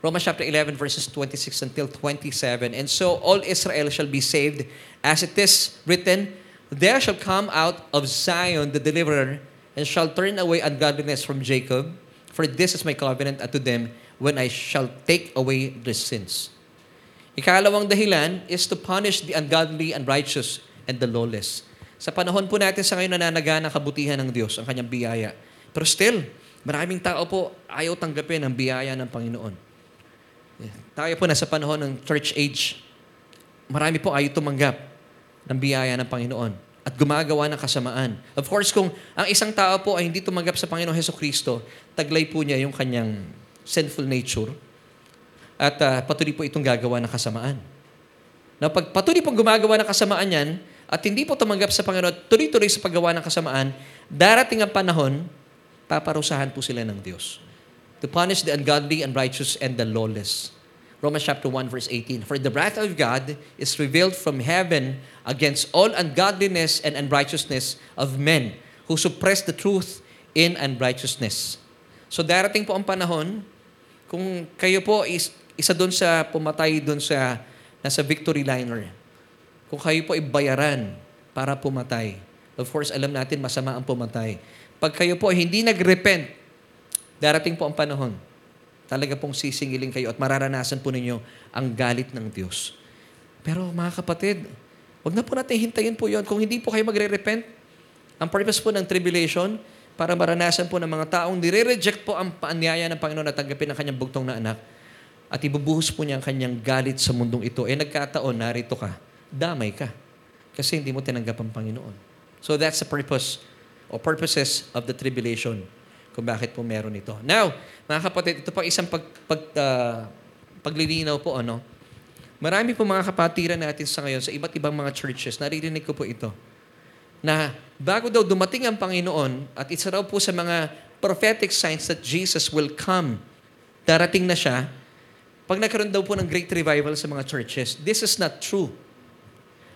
Romans chapter 11 verses 26 until 27. And so all Israel shall be saved as it is written, There shall come out of Zion the deliverer and shall turn away ungodliness from Jacob. For this is my covenant unto them when I shall take away their sins. Ikalawang dahilan is to punish the ungodly, unrighteous, and the lawless. Sa panahon po natin sa ngayon nananaga ng kabutihan ng Diyos, ang kanyang biyaya. Pero still, maraming tao po ayaw tanggapin ang biyaya ng Panginoon. Tayo po nasa panahon ng church age. Marami po ayaw tumanggap ng biyaya ng Panginoon at gumagawa ng kasamaan. Of course, kung ang isang tao po ay hindi tumanggap sa Panginoong Heso Kristo, taglay po niya yung kanyang sinful nature at uh, patuloy po itong gagawa ng kasamaan. Na pag patuloy pong gumagawa ng kasamaan yan, at hindi po tumanggap sa Panginoon, tuloy-tuloy sa paggawa ng kasamaan, darating ang panahon, paparusahan po sila ng Diyos. To punish the ungodly, unrighteous, and the lawless. Romans chapter 1 verse 18. For the wrath of God is revealed from heaven against all ungodliness and unrighteousness of men who suppress the truth in unrighteousness. So darating po ang panahon, kung kayo po is isa doon sa pumatay doon sa nasa victory liner, kung kayo po ay bayaran para pumatay, of course, alam natin masama ang pumatay. Pag kayo po hindi nag-repent, darating po ang panahon, talaga pong sisingilin kayo at mararanasan po ninyo ang galit ng Diyos. Pero mga kapatid, wag na po natin hintayin po yon. Kung hindi po kayo magre-repent, ang purpose po ng tribulation, para maranasan po ng mga taong nire-reject po ang paanyaya ng Panginoon at tanggapin ang kanyang bugtong na anak, at ibubuhos po niya ang kanyang galit sa mundong ito. Eh nagkataon, narito ka, damay ka. Kasi hindi mo tinanggap ang Panginoon. So that's the purpose or purposes of the tribulation kung bakit po meron ito. Now, mga kapatid, ito pa isang pag, pag, ah, paglilinaw po, ano? Marami po mga kapatiran natin sa ngayon sa iba't ibang mga churches, naririnig ko po ito, na bago daw dumating ang Panginoon at isa raw po sa mga prophetic signs that Jesus will come, darating na siya, pag nagkaroon daw po ng great revival sa mga churches, this is not true.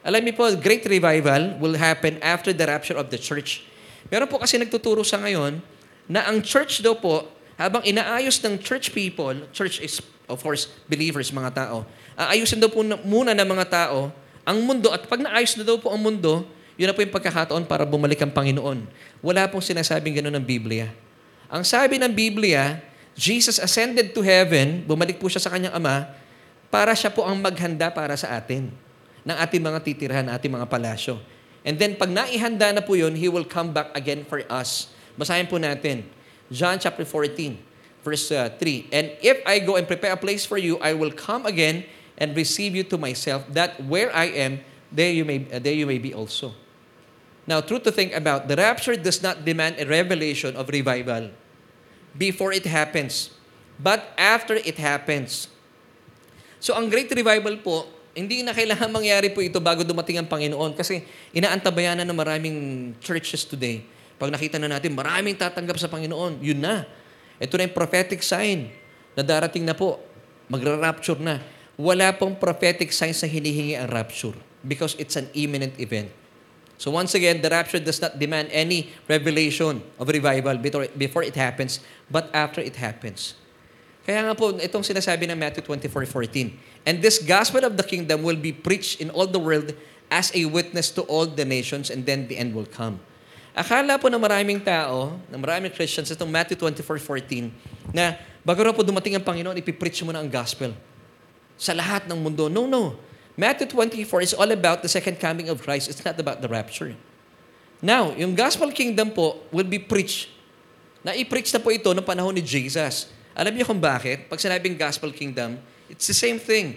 Alam niyo po, great revival will happen after the rapture of the church. Meron po kasi nagtuturo sa ngayon na ang church daw po, habang inaayos ng church people, church is of course believers, mga tao, aayusin daw po na- muna ng mga tao ang mundo at pag naayos na daw po ang mundo, yun na po yung pagkakataon para bumalik ang Panginoon. Wala pong sinasabing gano'n ng Biblia. Ang sabi ng Biblia, Jesus ascended to heaven, bumalik po siya sa kanyang Ama, para siya po ang maghanda para sa atin ng ating mga titirhan, ating mga palasyo. And then pag naihanda na po yun, He will come back again for us. Basahin po natin. John chapter 14, verse uh, 3. And if I go and prepare a place for you, I will come again and receive you to myself, that where I am, there you may, uh, there you may be also. Now, true to think about, the rapture does not demand a revelation of revival before it happens, but after it happens. So, ang great revival po, hindi na kailangan mangyari po ito bago dumating ang Panginoon kasi inaantabayan na ng maraming churches today. Pag nakita na natin, maraming tatanggap sa Panginoon, yun na. Ito na yung prophetic sign na darating na po. Magra-rapture na. Wala pong prophetic signs na hinihingi ang rapture because it's an imminent event. So once again, the rapture does not demand any revelation of revival before it happens, but after it happens. Kaya nga po, itong sinasabi ng Matthew 24:14. And this gospel of the kingdom will be preached in all the world as a witness to all the nations, and then the end will come. Akala po ng maraming tao, ng maraming Christians, itong Matthew 24:14, na bago raw po dumating ang Panginoon, ipipreach mo na ang gospel sa lahat ng mundo. No, no. Matthew 24 is all about the second coming of Christ. It's not about the rapture. Now, yung gospel kingdom po will be preached. Na-preach na po ito noong panahon ni Jesus. Alam niyo kung bakit? Pag sinabing gospel kingdom, it's the same thing.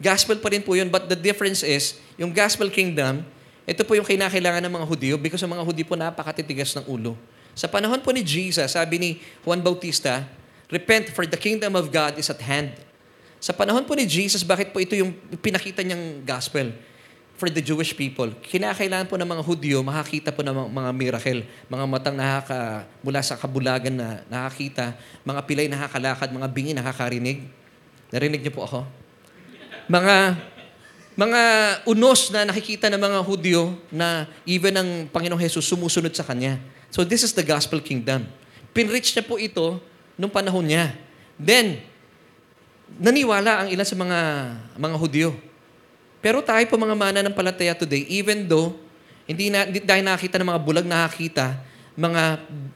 Gospel pa rin po yun, but the difference is, yung gospel kingdom, ito po yung kinakailangan ng mga Hudyo because ang mga Hudyo po napakatitigas ng ulo. Sa panahon po ni Jesus, sabi ni Juan Bautista, Repent for the kingdom of God is at hand. Sa panahon po ni Jesus, bakit po ito yung pinakita niyang gospel for the Jewish people? Kinakailangan po ng mga Hudyo makakita po ng mga, miracle, mga matang nakaka, mula sa kabulagan na nakakita, mga pilay nakakalakad, mga bingi nakakarinig. Narinig niyo po ako? Mga mga unos na nakikita ng mga Hudyo na even ang Panginoong Jesus sumusunod sa Kanya. So this is the gospel kingdom. Pinrich niya po ito nung panahon niya. Then, naniwala ang ilan sa mga mga Hudyo. Pero tayo po mga mana ng palataya today, even though hindi na hindi dahil nakakita ng mga bulag nakakita, mga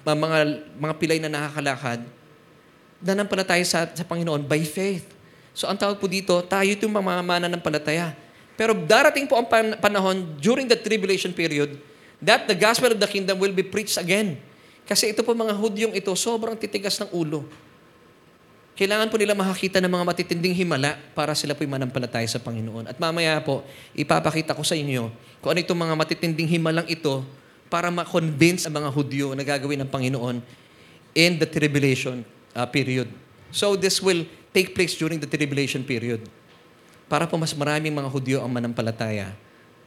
mga mga, mga pilay na nakakalakad, nanampalataya sa, sa Panginoon by faith. So ang tawag po dito, tayo itong mga mana ng palataya. Pero darating po ang pan- panahon during the tribulation period that the gospel of the kingdom will be preached again. Kasi ito po mga Hudyong ito, sobrang titigas ng ulo. Kailangan po nila makakita ng mga matitinding himala para sila po'y manampalataya sa Panginoon. At mamaya po, ipapakita ko sa inyo kung ano itong mga matitinding himalang ito para ma-convince ang mga Hudyo na gagawin ng Panginoon in the tribulation uh, period. So this will take place during the tribulation period para po mas maraming mga Hudyo ang manampalataya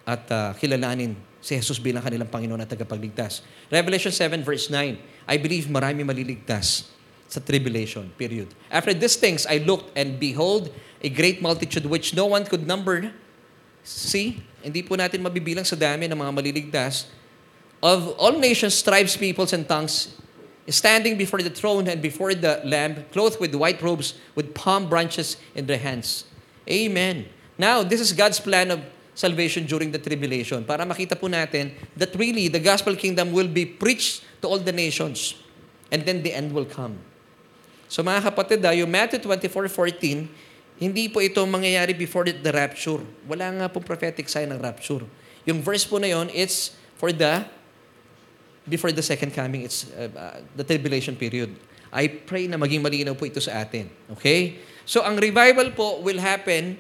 at uh, kilalanin si Jesus bilang kanilang Panginoon at tagapagligtas. Revelation 7 verse 9, I believe marami maliligtas sa tribulation period. After these things, I looked and behold, a great multitude which no one could number. See, hindi po natin mabibilang sa dami ng mga maliligtas of all nations, tribes, peoples, and tongues, standing before the throne and before the Lamb, clothed with white robes, with palm branches in their hands. Amen. Now, this is God's plan of salvation during the tribulation. Para makita po natin that really the gospel kingdom will be preached to all the nations. And then the end will come. So mga kapatid, ah, yung Matthew 24:14, hindi po ito mangyayari before the rapture. Wala nga pong prophetic sign ng rapture. Yung verse po na yon, it's for the before the second coming, it's uh, uh, the tribulation period. I pray na maging malinaw po ito sa atin. Okay? So ang revival po will happen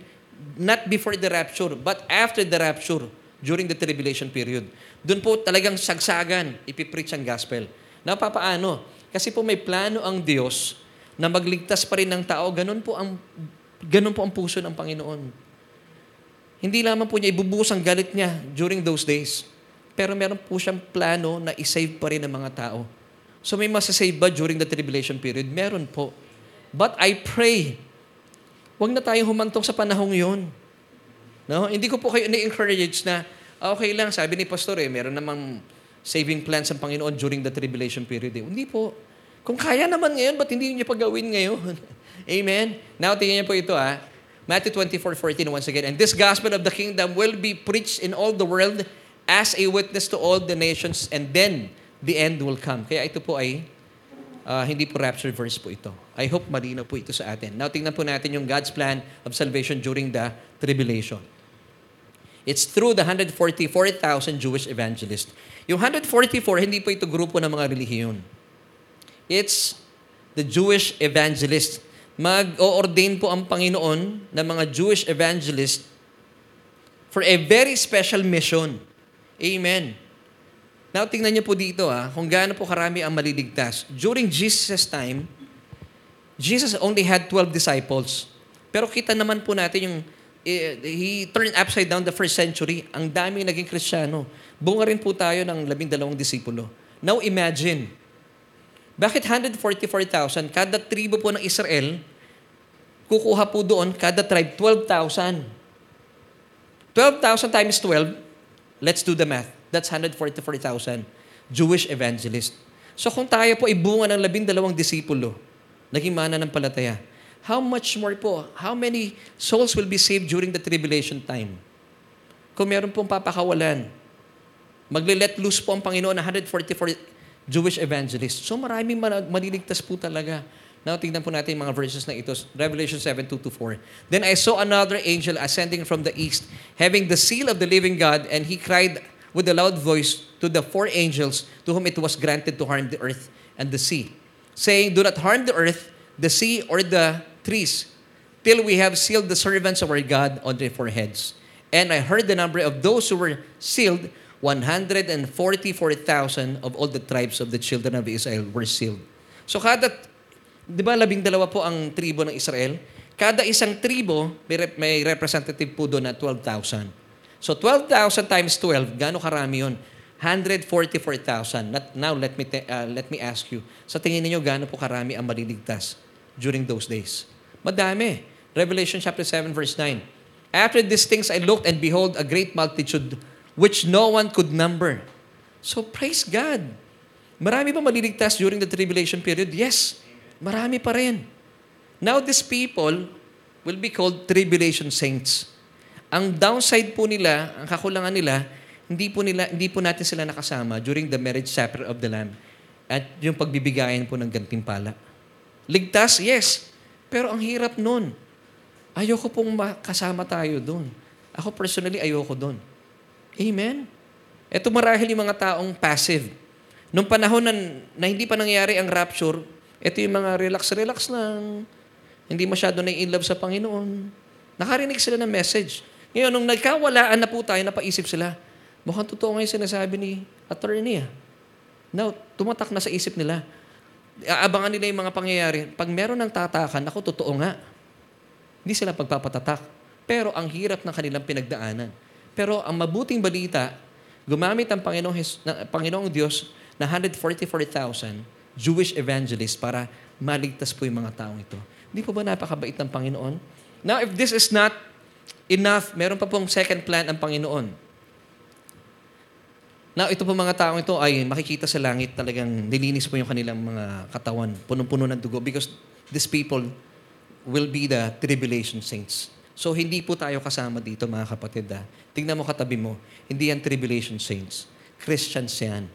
not before the rapture, but after the rapture, during the tribulation period. Doon po talagang sagsagan, ipipreach ang gospel. Na papaano? Kasi po may plano ang Diyos na magligtas pa rin ng tao. Ganun po ang, ganun po ang puso ng Panginoon. Hindi lamang po niya ibubuhos ang galit niya during those days. Pero meron po siyang plano na isave pa rin ang mga tao. So may masasave ba during the tribulation period? Meron po. But I pray, huwag na tayong humantong sa panahong yon. No? Hindi ko po kayo ni-encourage na, ah, okay lang, sabi ni Pastor eh, meron namang saving plans ang Panginoon during the tribulation period. Eh. Hindi po. Kung kaya naman ngayon, ba't hindi niyo pagawin ngayon? Amen? Now, tingnan niyo po ito ah. Matthew 24:14 once again. And this gospel of the kingdom will be preached in all the world as a witness to all the nations and then the end will come. Kaya ito po ay uh, hindi po rapture verse po ito. I hope malinaw po ito sa atin. Now, tingnan po natin yung God's plan of salvation during the tribulation. It's through the 144,000 Jewish evangelists. Yung 144, hindi po ito grupo ng mga relihiyon. It's the Jewish evangelists. Mag-o-ordain po ang Panginoon ng mga Jewish evangelists for a very special mission. Amen. Now, tingnan niyo po dito ha, kung gaano po karami ang maliligtas. During Jesus' time, Jesus only had 12 disciples. Pero kita naman po natin yung eh, he turned upside down the first century. Ang daming naging kristyano. Bunga rin po tayo ng labing dalawang disipulo. Now imagine, bakit 144,000? Kada tribo po ng Israel, kukuha po doon, kada tribe, 12,000. 12,000 times 12, let's do the math. That's 144,000 Jewish evangelist. So kung tayo po ibunga ng labing dalawang disipulo, naging mana ng palataya, how much more po, how many souls will be saved during the tribulation time? Kung meron pong papakawalan, magle-let loose po ang Panginoon na 144 Jewish evangelists. So maraming maliligtas po talaga. Now, tingnan po natin mga verses na ito. Revelation 7, 2 to 4. Then I saw another angel ascending from the east, having the seal of the living God, and he cried with a loud voice to the four angels to whom it was granted to harm the earth and the sea, saying, Do not harm the earth, the sea, or the trees, till we have sealed the servants of our God on their foreheads. And I heard the number of those who were sealed, 144,000 of all the tribes of the children of Israel were sealed. So kada Di ba labing dalawa po ang tribo ng Israel? Kada isang tribo, may, may representative po doon na 12,000. So 12,000 times 12, gaano karami yun? 144,000. Now, let me, uh, let me ask you, sa tingin niyo gaano po karami ang maliligtas during those days? Madami. Revelation chapter 7 verse 9. After these things I looked and behold a great multitude which no one could number. So praise God. Marami ba maliligtas during the tribulation period? Yes. Marami pa rin. Now, these people will be called tribulation saints. Ang downside po nila, ang kakulangan nila, hindi po, nila, hindi po natin sila nakasama during the marriage supper of the Lamb at yung pagbibigayan po ng gantimpala. Ligtas, yes. Pero ang hirap nun. Ayoko pong makasama tayo doon. Ako personally, ayoko doon. Amen? Ito marahil yung mga taong passive. Nung panahon na, na hindi pa nangyari ang rapture, ito yung mga relax-relax lang. Hindi masyado na in love sa Panginoon. Nakarinig sila ng message. Ngayon, nung nagkawalaan na po tayo, napaisip sila, mukhang totoo nga yung sinasabi ni attorney. Ah. Now, tumatak na sa isip nila. Aabangan nila yung mga pangyayari. Pag meron ng tatakan, ako, totoo nga. Hindi sila pagpapatatak. Pero ang hirap ng kanilang pinagdaanan. Pero ang mabuting balita, gumamit ang Panginoong, Panginoong Diyos na 144,000 Jewish evangelist para maligtas po yung mga taong ito. Hindi po ba napakabait ng Panginoon? Now, if this is not enough, meron pa pong second plan ang Panginoon. Now, ito po mga taong ito ay makikita sa langit talagang nilinis po yung kanilang mga katawan, punong-puno ng dugo because these people will be the tribulation saints. So, hindi po tayo kasama dito, mga kapatid. Ha? Tingnan mo katabi mo, hindi yan tribulation saints. Christians yan.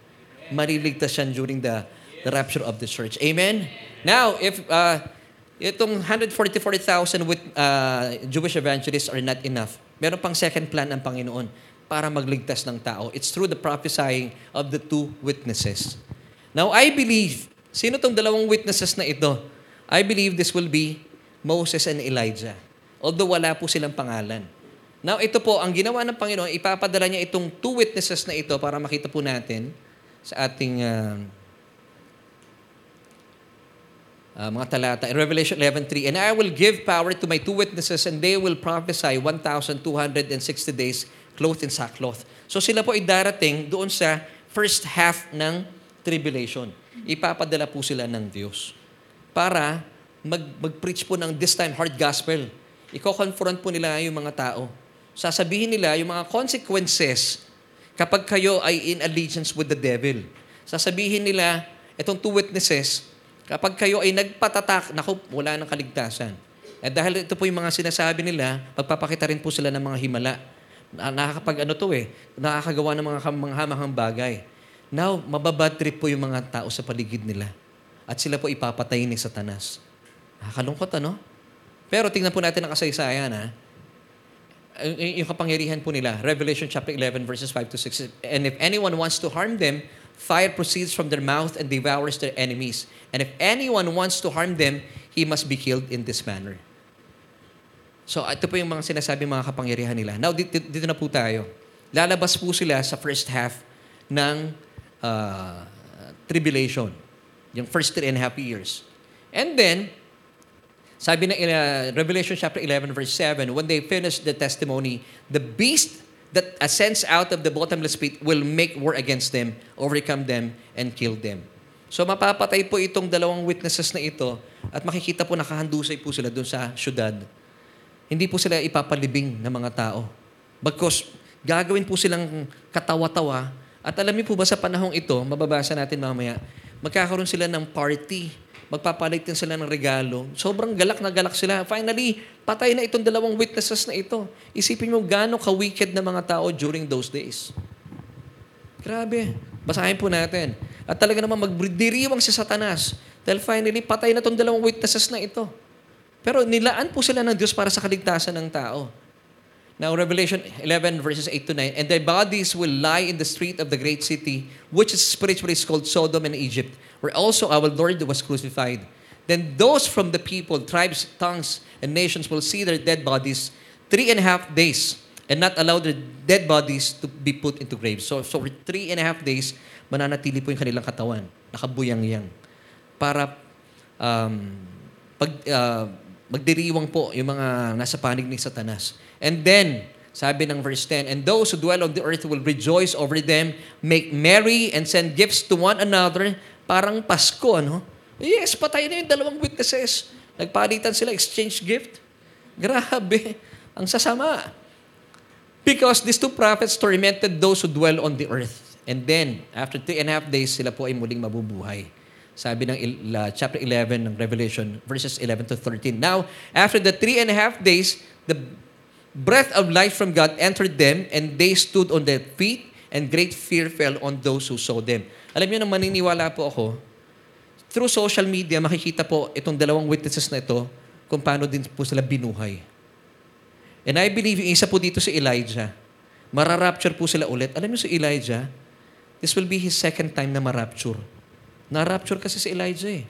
Mariligtas yan during the the rapture of the church. Amen? Now, if uh, itong 144,000 with uh, Jewish evangelists are not enough, meron pang second plan ng Panginoon para magligtas ng tao. It's through the prophesying of the two witnesses. Now, I believe, sino tong dalawang witnesses na ito? I believe this will be Moses and Elijah. Although wala po silang pangalan. Now, ito po, ang ginawa ng Panginoon, ipapadala niya itong two witnesses na ito para makita po natin sa ating uh, uh, mga talata. In Revelation 11.3, And I will give power to my two witnesses and they will prophesy 1,260 days clothed in sackcloth. So sila po ay darating doon sa first half ng tribulation. Ipapadala po sila ng Diyos para mag, mag-preach po ng this time hard gospel. Iko-confront po nila yung mga tao. Sasabihin nila yung mga consequences kapag kayo ay in allegiance with the devil. Sasabihin nila, itong two witnesses, kapag kayo ay nagpatatak, naku, wala ng kaligtasan. At dahil ito po yung mga sinasabi nila, magpapakita rin po sila ng mga himala. Na, nakakapag ano to eh, nakakagawa ng mga kamanghamahang bagay. Now, mababad trip po yung mga tao sa paligid nila. At sila po ipapatay ni Satanas. Nakakalungkot ano? Pero tingnan po natin ang kasaysayan ha. Y- yung kapangyarihan po nila. Revelation chapter 11 verses 5 to 6. And if anyone wants to harm them, fire proceeds from their mouth and devours their enemies. And if anyone wants to harm them, he must be killed in this manner. So ito po yung mga sinasabi mga kapangyarihan nila. Now dito, dito na po tayo. Lalabas po sila sa first half ng uh, tribulation. Yung first three and a half years. And then, sabi na uh, Revelation chapter 11 verse 7, when they finish the testimony, the beast that ascends out of the bottomless pit will make war against them, overcome them, and kill them. So mapapatay po itong dalawang witnesses na ito at makikita po nakahandusay po sila doon sa syudad. Hindi po sila ipapalibing ng mga tao. Bagkos gagawin po silang katawa-tawa at alam niyo po ba sa panahong ito, mababasa natin mamaya, magkakaroon sila ng party magpapalit din sila ng regalo. Sobrang galak na galak sila. Finally, patay na itong dalawang witnesses na ito. Isipin mo gaano ka-wicked na mga tao during those days. Grabe. Basahin po natin. At talaga naman magdiriwang si Satanas. Dahil finally, patay na itong dalawang witnesses na ito. Pero nilaan po sila ng Diyos para sa kaligtasan ng tao. Now, Revelation 11 verses 8 to 9, And their bodies will lie in the street of the great city, which is spiritually called Sodom and Egypt, where also our Lord was crucified. Then those from the people, tribes, tongues, and nations will see their dead bodies three and a half days and not allow their dead bodies to be put into graves. So, so for three and a half days, mananatili po yung kanilang katawan. Nakabuyang-yang. Para um, pag, uh, magdiriwang po yung mga nasa panig ni Satanas. And then, sabi ng verse 10, And those who dwell on the earth will rejoice over them, make merry, and send gifts to one another, parang Pasko, ano? Yes, patay na yung dalawang witnesses. Nagpalitan sila, exchange gift. Grabe. Ang sasama. Because these two prophets tormented those who dwell on the earth. And then, after three and a half days, sila po ay muling mabubuhay. Sabi ng uh, chapter 11 ng Revelation, verses 11 to 13. Now, after the three and a half days, the breath of life from God entered them, and they stood on their feet, and great fear fell on those who saw them. Alam niyo na maniniwala po ako, through social media, makikita po itong dalawang witnesses na ito kung paano din po sila binuhay. And I believe yung isa po dito si Elijah. Mararapture po sila ulit. Alam niyo si Elijah, this will be his second time na marapture. Narapture kasi si Elijah eh.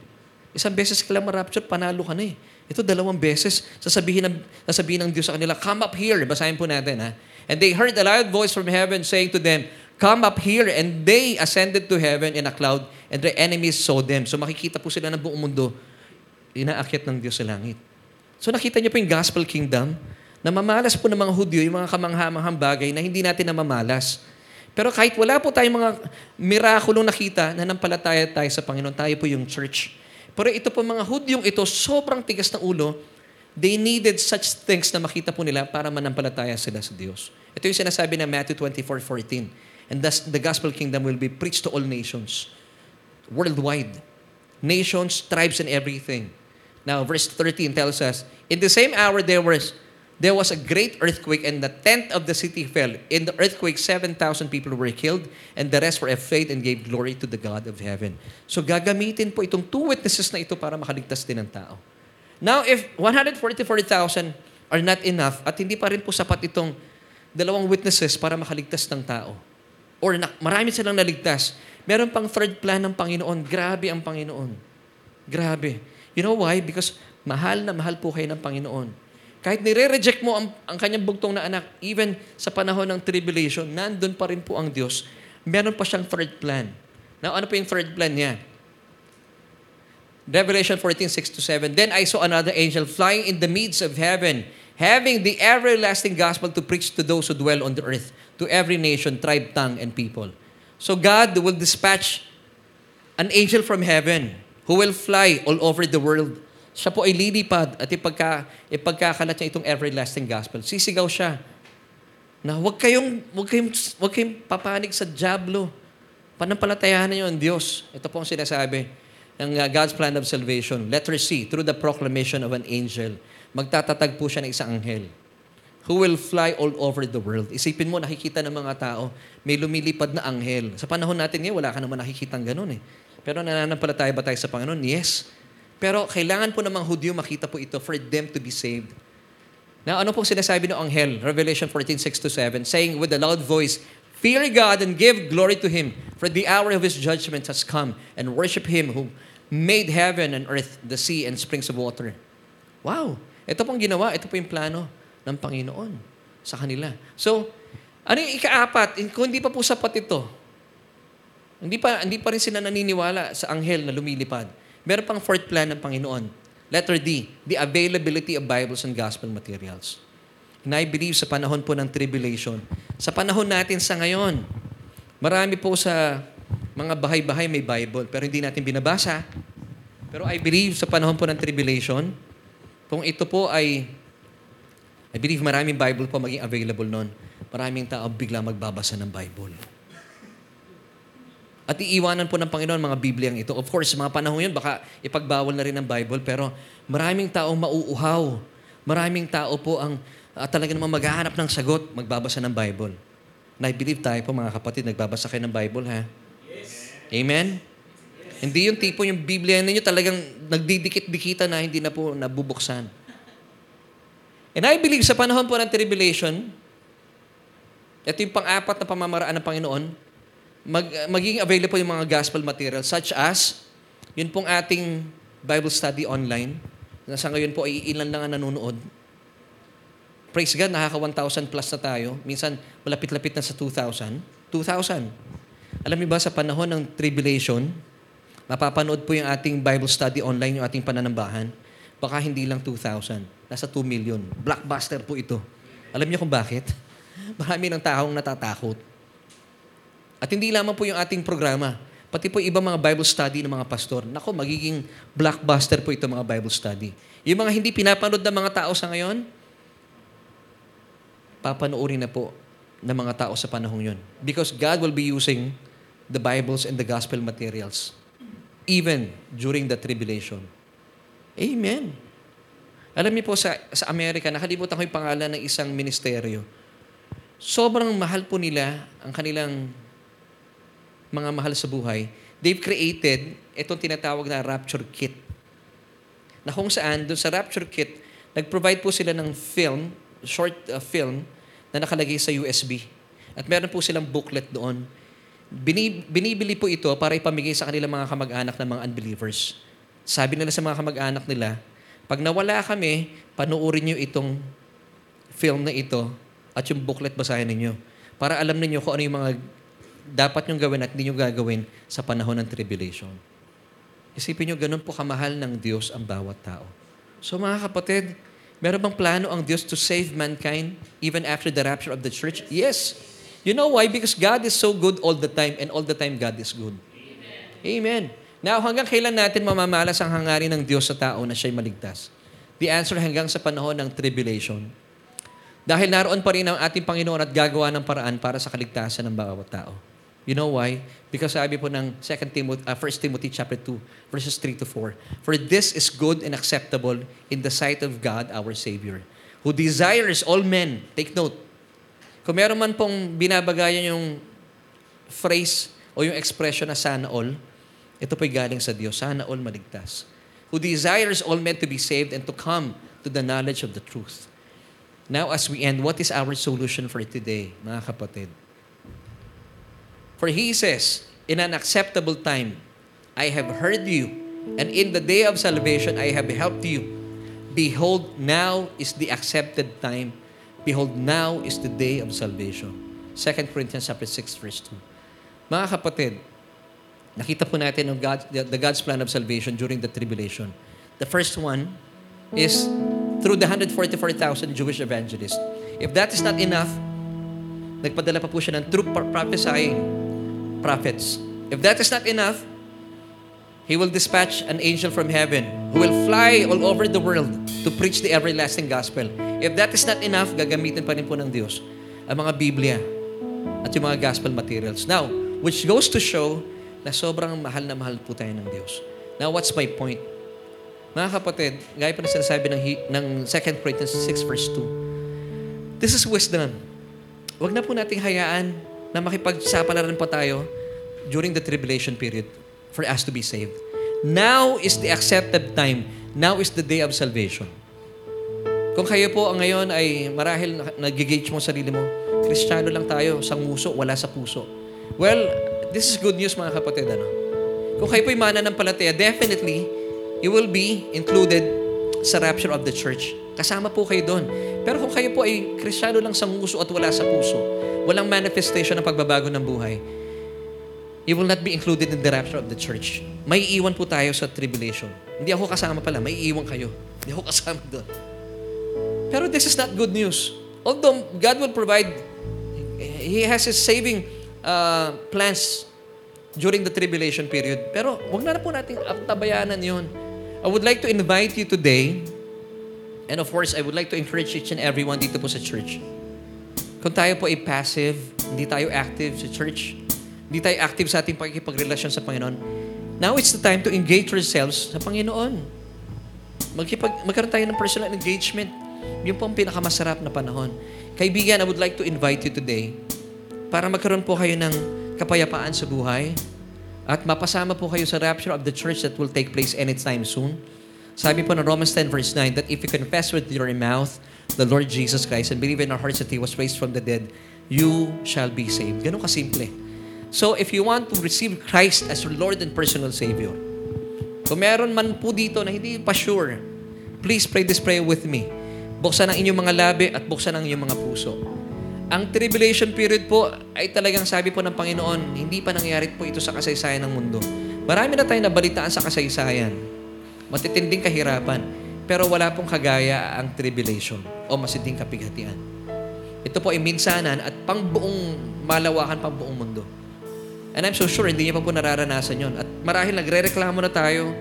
Isang beses ka lang marapture, panalo ka na eh. Ito dalawang beses, sasabihin ng, sasabihin ng Diyos sa kanila, come up here. Basahin po natin ha. And they heard a loud voice from heaven saying to them, come up here. And they ascended to heaven in a cloud and their enemies saw them. So makikita po sila ng buong mundo, inaakyat ng Diyos sa langit. So nakita niyo po yung gospel kingdom, na mamalas po ng mga Hudyo, yung mga kamanghamanghang bagay na hindi natin namamalas. Pero kahit wala po tayong mga mirakulong nakita, nanampalataya tayo sa Panginoon, tayo po yung church. Pero ito po mga Hudyong ito, sobrang tigas ng ulo, they needed such things na makita po nila para manampalataya sila sa Diyos. Ito yung sinasabi ng Matthew 24:14. And thus, the gospel kingdom will be preached to all nations, worldwide. Nations, tribes, and everything. Now, verse 13 tells us, In the same hour there was there was a great earthquake and the tenth of the city fell. In the earthquake, 7,000 people were killed and the rest were afraid and gave glory to the God of heaven. So gagamitin po itong two witnesses na ito para makaligtas din ng tao. Now, if 144,000 are not enough at hindi pa rin po sapat itong dalawang witnesses para makaligtas ng tao, or na, marami silang naligtas, meron pang third plan ng Panginoon. Grabe ang Panginoon. Grabe. You know why? Because Mahal na mahal po kayo ng Panginoon. Kahit nire-reject mo ang, ang kanyang bugtong na anak, even sa panahon ng tribulation, nandun pa rin po ang Diyos. Meron pa siyang third plan. Now, ano po yung third plan niya? Revelation 14, 6 to 7. Then I saw another angel flying in the midst of heaven, having the everlasting gospel to preach to those who dwell on the earth, to every nation, tribe, tongue, and people. So God will dispatch an angel from heaven who will fly all over the world. Siya po ay lilipad at ipagka, ipagkakalat niya itong everlasting gospel. Sisigaw siya na huwag kayong, huwag kayong, huwag kayong papanig sa Diablo. Panampalatayahan niyo ang Diyos. Ito po ang sinasabi ng uh, God's plan of salvation. Letter C, through the proclamation of an angel. Magtatatag po siya ng isang anghel who will fly all over the world. Isipin mo, nakikita ng mga tao, may lumilipad na anghel. Sa panahon natin ngayon, wala ka naman nakikitang ganun eh. Pero nananampalataya ba tayo sa Panginoon? Yes. Pero kailangan po namang Hudyo makita po ito for them to be saved. Now, ano pong sinasabi ng anghel? Revelation 14, 6 to 7, saying with a loud voice, Fear God and give glory to Him, for the hour of His judgment has come, and worship Him who made heaven and earth, the sea, and springs of water. Wow! Ito pong ginawa, ito po yung plano ng Panginoon sa kanila. So, ano yung ikaapat? Kung hindi pa po sapat ito, hindi pa, hindi pa rin sila naniniwala sa anghel na lumilipad. Meron pang fourth plan ng Panginoon. Letter D, the availability of Bibles and gospel materials. And I believe sa panahon po ng tribulation, sa panahon natin sa ngayon, marami po sa mga bahay-bahay may Bible, pero hindi natin binabasa. Pero I believe sa panahon po ng tribulation, kung ito po ay I believe maraming Bible po maging available noon. Maraming tao bigla magbabasa ng Bible. At iiwanan po ng Panginoon mga Bibliang ito. Of course, mga panahon yun, baka ipagbawal na rin ng Bible, pero maraming tao mauuhaw. Maraming tao po ang uh, talaga namang maghahanap ng sagot, magbabasa ng Bible. And I believe tayo po mga kapatid, nagbabasa kayo ng Bible, ha? Yes. Amen? Yes. Hindi yung tipo yung Biblia ninyo talagang nagdidikit-dikita na hindi na po nabubuksan. And I believe sa panahon po ng tribulation, ito yung pang-apat na pamamaraan ng Panginoon, mag, magiging available yung mga gospel materials such as, yun pong ating Bible study online, na sa ngayon po ay ilan lang ang nanonood. Praise God, nakaka 1,000 plus na tayo. Minsan, malapit-lapit na sa 2,000. 2,000. Alam niyo ba, sa panahon ng tribulation, mapapanood po yung ating Bible study online, yung ating pananambahan. Baka hindi lang 2,000. Nasa 2 million. Blockbuster po ito. Alam niyo kung bakit? Marami ng taong natatakot. At hindi lamang po yung ating programa, pati po ibang mga Bible study ng mga pastor. Nako, magiging blockbuster po ito mga Bible study. Yung mga hindi pinapanood ng mga tao sa ngayon, papanoorin na po ng mga tao sa panahong yun. Because God will be using the Bibles and the gospel materials even during the tribulation. Amen. Alam niyo po, sa, sa Amerika, nakalimutan ko yung pangalan ng isang ministeryo. Sobrang mahal po nila ang kanilang mga mahal sa buhay, they've created itong tinatawag na Rapture Kit. Na kung saan, doon sa Rapture Kit, nag-provide po sila ng film, short uh, film, na nakalagay sa USB. At meron po silang booklet doon. binibili po ito para ipamigay sa kanilang mga kamag-anak ng mga unbelievers. Sabi nila sa mga kamag-anak nila, pag nawala kami, panuorin niyo itong film na ito at yung booklet basahin ninyo. Para alam ninyo kung ano yung mga dapat nyong gawin at hindi nyo gagawin sa panahon ng tribulation. Isipin nyo, ganun po kamahal ng Diyos ang bawat tao. So mga kapatid, meron bang plano ang Diyos to save mankind even after the rapture of the church? Yes. You know why? Because God is so good all the time and all the time God is good. Amen. Amen. Now, hanggang kailan natin mamamalas ang hangarin ng Diyos sa tao na siya'y maligtas? The answer hanggang sa panahon ng tribulation. Dahil naroon pa rin ang ating Panginoon at gagawa ng paraan para sa kaligtasan ng bawat tao. You know why? Because sabi po ng 2 Timothy, uh, 1 Timothy chapter 2, verses 3 to 4. For this is good and acceptable in the sight of God our Savior, who desires all men, take note, kung meron man pong binabagayan yung phrase o yung expression na sana all, ito po'y galing sa Diyos, sana all maligtas. Who desires all men to be saved and to come to the knowledge of the truth. Now as we end, what is our solution for today, mga kapatid? For he says, In an acceptable time, I have heard you, and in the day of salvation, I have helped you. Behold, now is the accepted time. Behold, now is the day of salvation. 2 Corinthians chapter 6, verse 2. Mga kapatid, nakita po natin ang God, the, the God's plan of salvation during the tribulation. The first one is through the 144,000 Jewish evangelists. If that is not enough, nagpadala pa po siya ng true pro- prophesying prophets. If that is not enough, He will dispatch an angel from heaven who will fly all over the world to preach the everlasting gospel. If that is not enough, gagamitin pa rin po ng Diyos ang mga Biblia at yung mga gospel materials. Now, which goes to show na sobrang mahal na mahal po tayo ng Diyos. Now, what's my point? Mga kapatid, gaya pa na sinasabi ng, ng 2 Corinthians 6 verse 2. This is wisdom. Huwag na po nating hayaan na makipagsapalaran pa tayo during the tribulation period for us to be saved. Now is the accepted time. Now is the day of salvation. Kung kayo po ngayon ay marahil nag-gauge mo sarili mo, Kristiyano lang tayo, sa nguso, wala sa puso. Well, this is good news mga kapatid. Ano? Kung kayo po ay mananampalataya, definitely, you will be included sa rapture of the church. Kasama po kayo doon. Pero kung kayo po ay Kristiyano lang sa nguso at wala sa puso, walang manifestation ng pagbabago ng buhay, you will not be included in the rapture of the church. May iwan po tayo sa tribulation. Hindi ako kasama pala, may iwan kayo. Hindi ako kasama doon. Pero this is not good news. Although God will provide, He has His saving uh, plans during the tribulation period. Pero wag na na po natin tabayanan yun. I would like to invite you today, and of course, I would like to encourage each and everyone dito po sa church. Kung tayo po ay passive, hindi tayo active sa church, hindi tayo active sa ating pagkikipagrelasyon sa Panginoon, now it's the time to engage ourselves sa Panginoon. Magkipag, magkaroon tayo ng personal engagement. Yun po ang pinakamasarap na panahon. Kaibigan, I would like to invite you today para magkaroon po kayo ng kapayapaan sa buhay at mapasama po kayo sa rapture of the church that will take place anytime soon. Sabi po ng Romans 10 verse 9 that if you confess with your mouth the Lord Jesus Christ and believe in our hearts that He was raised from the dead, you shall be saved. Ganun kasimple. So if you want to receive Christ as your Lord and personal Savior, kung meron man po dito na hindi pa sure, please pray this prayer with me. Buksan ang inyong mga labi at buksan ang inyong mga puso. Ang tribulation period po ay talagang sabi po ng Panginoon, hindi pa nangyari po ito sa kasaysayan ng mundo. Marami na tayong nabalitaan sa kasaysayan. Matitinding kahirapan. Pero wala pong kagaya ang tribulation o masinding kapighatian. Ito po ay minsanan at pang buong malawakan pang buong mundo. And I'm so sure hindi niya pa po nararanasan yon. At marahil nagre-reklamo na tayo,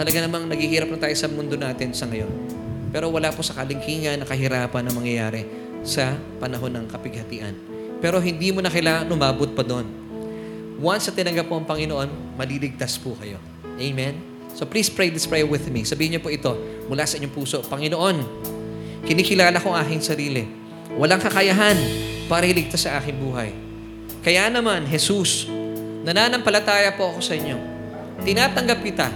talaga namang naghihirap na tayo sa mundo natin sa ngayon. Pero wala po sa kalingkingan na kahirapan na mangyayari sa panahon ng kapighatian. Pero hindi mo na kailangan umabot pa doon. Once na tinanggap po ang Panginoon, maliligtas po kayo. Amen? So please pray this prayer with me. Sabihin niyo po ito mula sa inyong puso. Panginoon, kinikilala ko aking sarili. Walang kakayahan para iligtas sa aking buhay. Kaya naman, Jesus, nananampalataya po ako sa inyo. Tinatanggap kita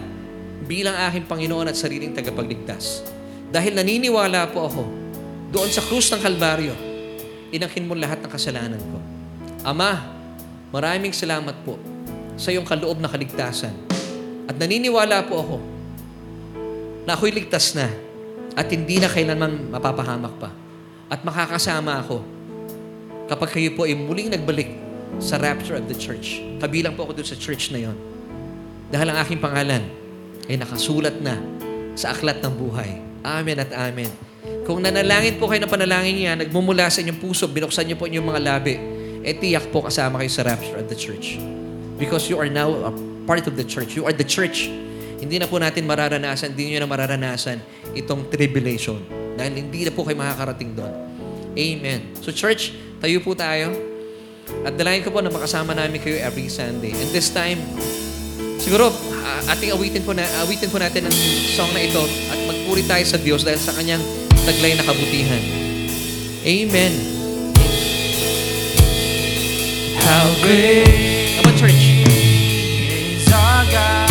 bilang aking Panginoon at sariling tagapagligtas. Dahil naniniwala po ako doon sa krus ng Kalbaryo, inangkin mo lahat ng kasalanan ko. Ama, maraming salamat po sa iyong kaloob na kaligtasan. At naniniwala po ako na ako'y ligtas na at hindi na kailanman mapapahamak pa. At makakasama ako kapag kayo po ay muling nagbalik sa rapture of the church. Kabilang po ako doon sa church na yon. Dahil ang aking pangalan ay nakasulat na sa aklat ng buhay. Amen at amen. Kung nanalangin po kayo ng panalangin niya, nagmumula sa inyong puso, binuksan niyo po inyong mga labi, eh tiyak po kasama kayo sa rapture of the church. Because you are now a part of the church. You are the church. Hindi na po natin mararanasan, hindi nyo na mararanasan itong tribulation. Dahil hindi na po kayo makakarating doon. Amen. So church, tayo po tayo. At dalayan ko po na makasama namin kayo every Sunday. And this time, siguro, uh, ating awitin po, na, awitin po natin ang song na ito at magpuri tayo sa Diyos dahil sa kanyang taglay na kabutihan. Amen. How great Come on, church. is our God.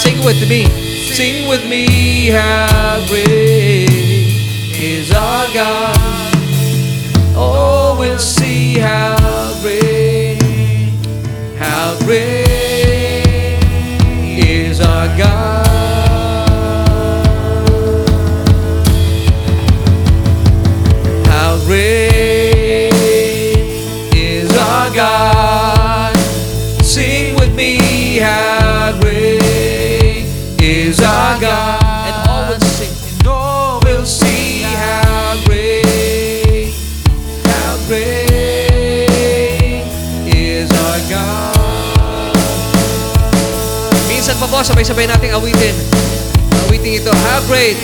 Sing with me. Sing with me. How great is our God. Oh, we'll see how great, how great sabay-sabay nating awitin. Awitin ito. How great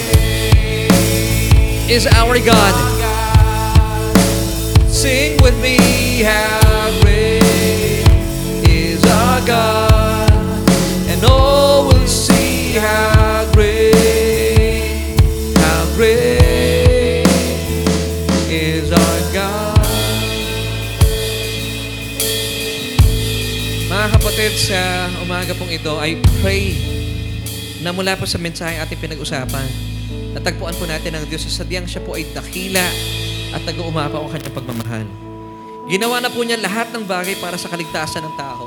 is our God. Sing with me, how great is our God. And all will see how great, how great kapatid, sa umaga pong ito, I pray na mula po sa mensahe ating pinag-usapan, natagpuan po natin ang Diyos sa sadyang siya po ay dakila at nag-uumapaw ang kanyang pagmamahal. Ginawa na po niya lahat ng bagay para sa kaligtasan ng tao.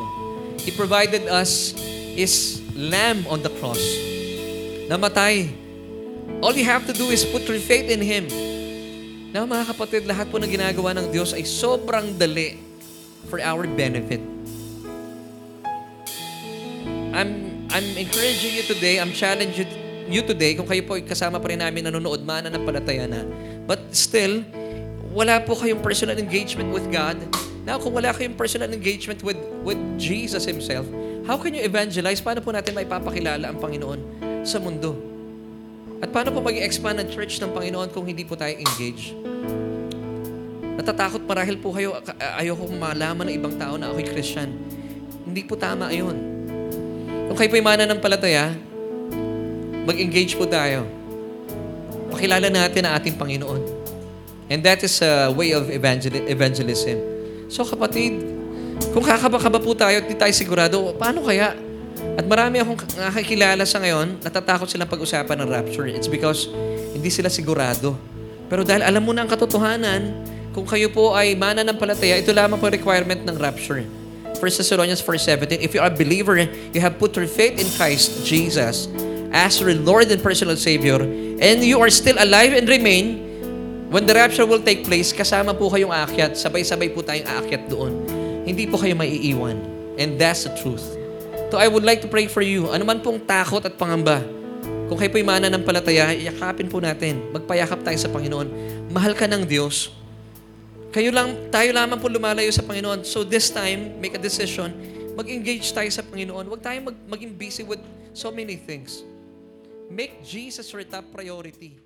He provided us His Lamb on the cross. Namatay. All you have to do is put your faith in Him. Na mga kapatid, lahat po na ginagawa ng Diyos ay sobrang dali for our benefit. I'm I'm encouraging you today, I'm challenging you today kung kayo po kasama pa rin namin nanonood man na palataya na. But still, wala po kayong personal engagement with God. Now, kung wala kayong personal engagement with with Jesus Himself, how can you evangelize? Paano po natin maipapakilala ang Panginoon sa mundo? At paano po mag-expand ang church ng Panginoon kung hindi po tayo engage? Natatakot marahil po kayo, ayoko malaman ng ibang tao na ako'y Christian. Hindi po tama ayon. Kung kayo po'y mananampalataya, mag-engage po tayo. Pakilala natin ang ating Panginoon. And that is a way of evangel- evangelism. So kapatid, kung kakaba-kaba po tayo at di tayo sigurado, paano kaya? At marami akong nakakilala sa ngayon, natatakot silang pag-usapan ng rapture. It's because hindi sila sigurado. Pero dahil alam mo na ang katotohanan, kung kayo po ay mananampalataya, ito lamang po requirement ng rapture. 1 Thessalonians 4.17, If you are a believer, you have put your faith in Christ Jesus as your Lord and personal Savior, and you are still alive and remain, when the rapture will take place, kasama po kayong aakyat, sabay-sabay po tayong aakyat doon. Hindi po kayo maiiwan. And that's the truth. So I would like to pray for you. Ano man pong takot at pangamba, kung kayo po'y mananampalataya, yakapin po natin. Magpayakap tayo sa Panginoon. Mahal ka ng Diyos. Kayo lang, tayo lamang po lumalayo sa Panginoon. So this time, make a decision. Mag-engage tayo sa Panginoon. Huwag tayo mag, maging busy with so many things. Make Jesus your top priority.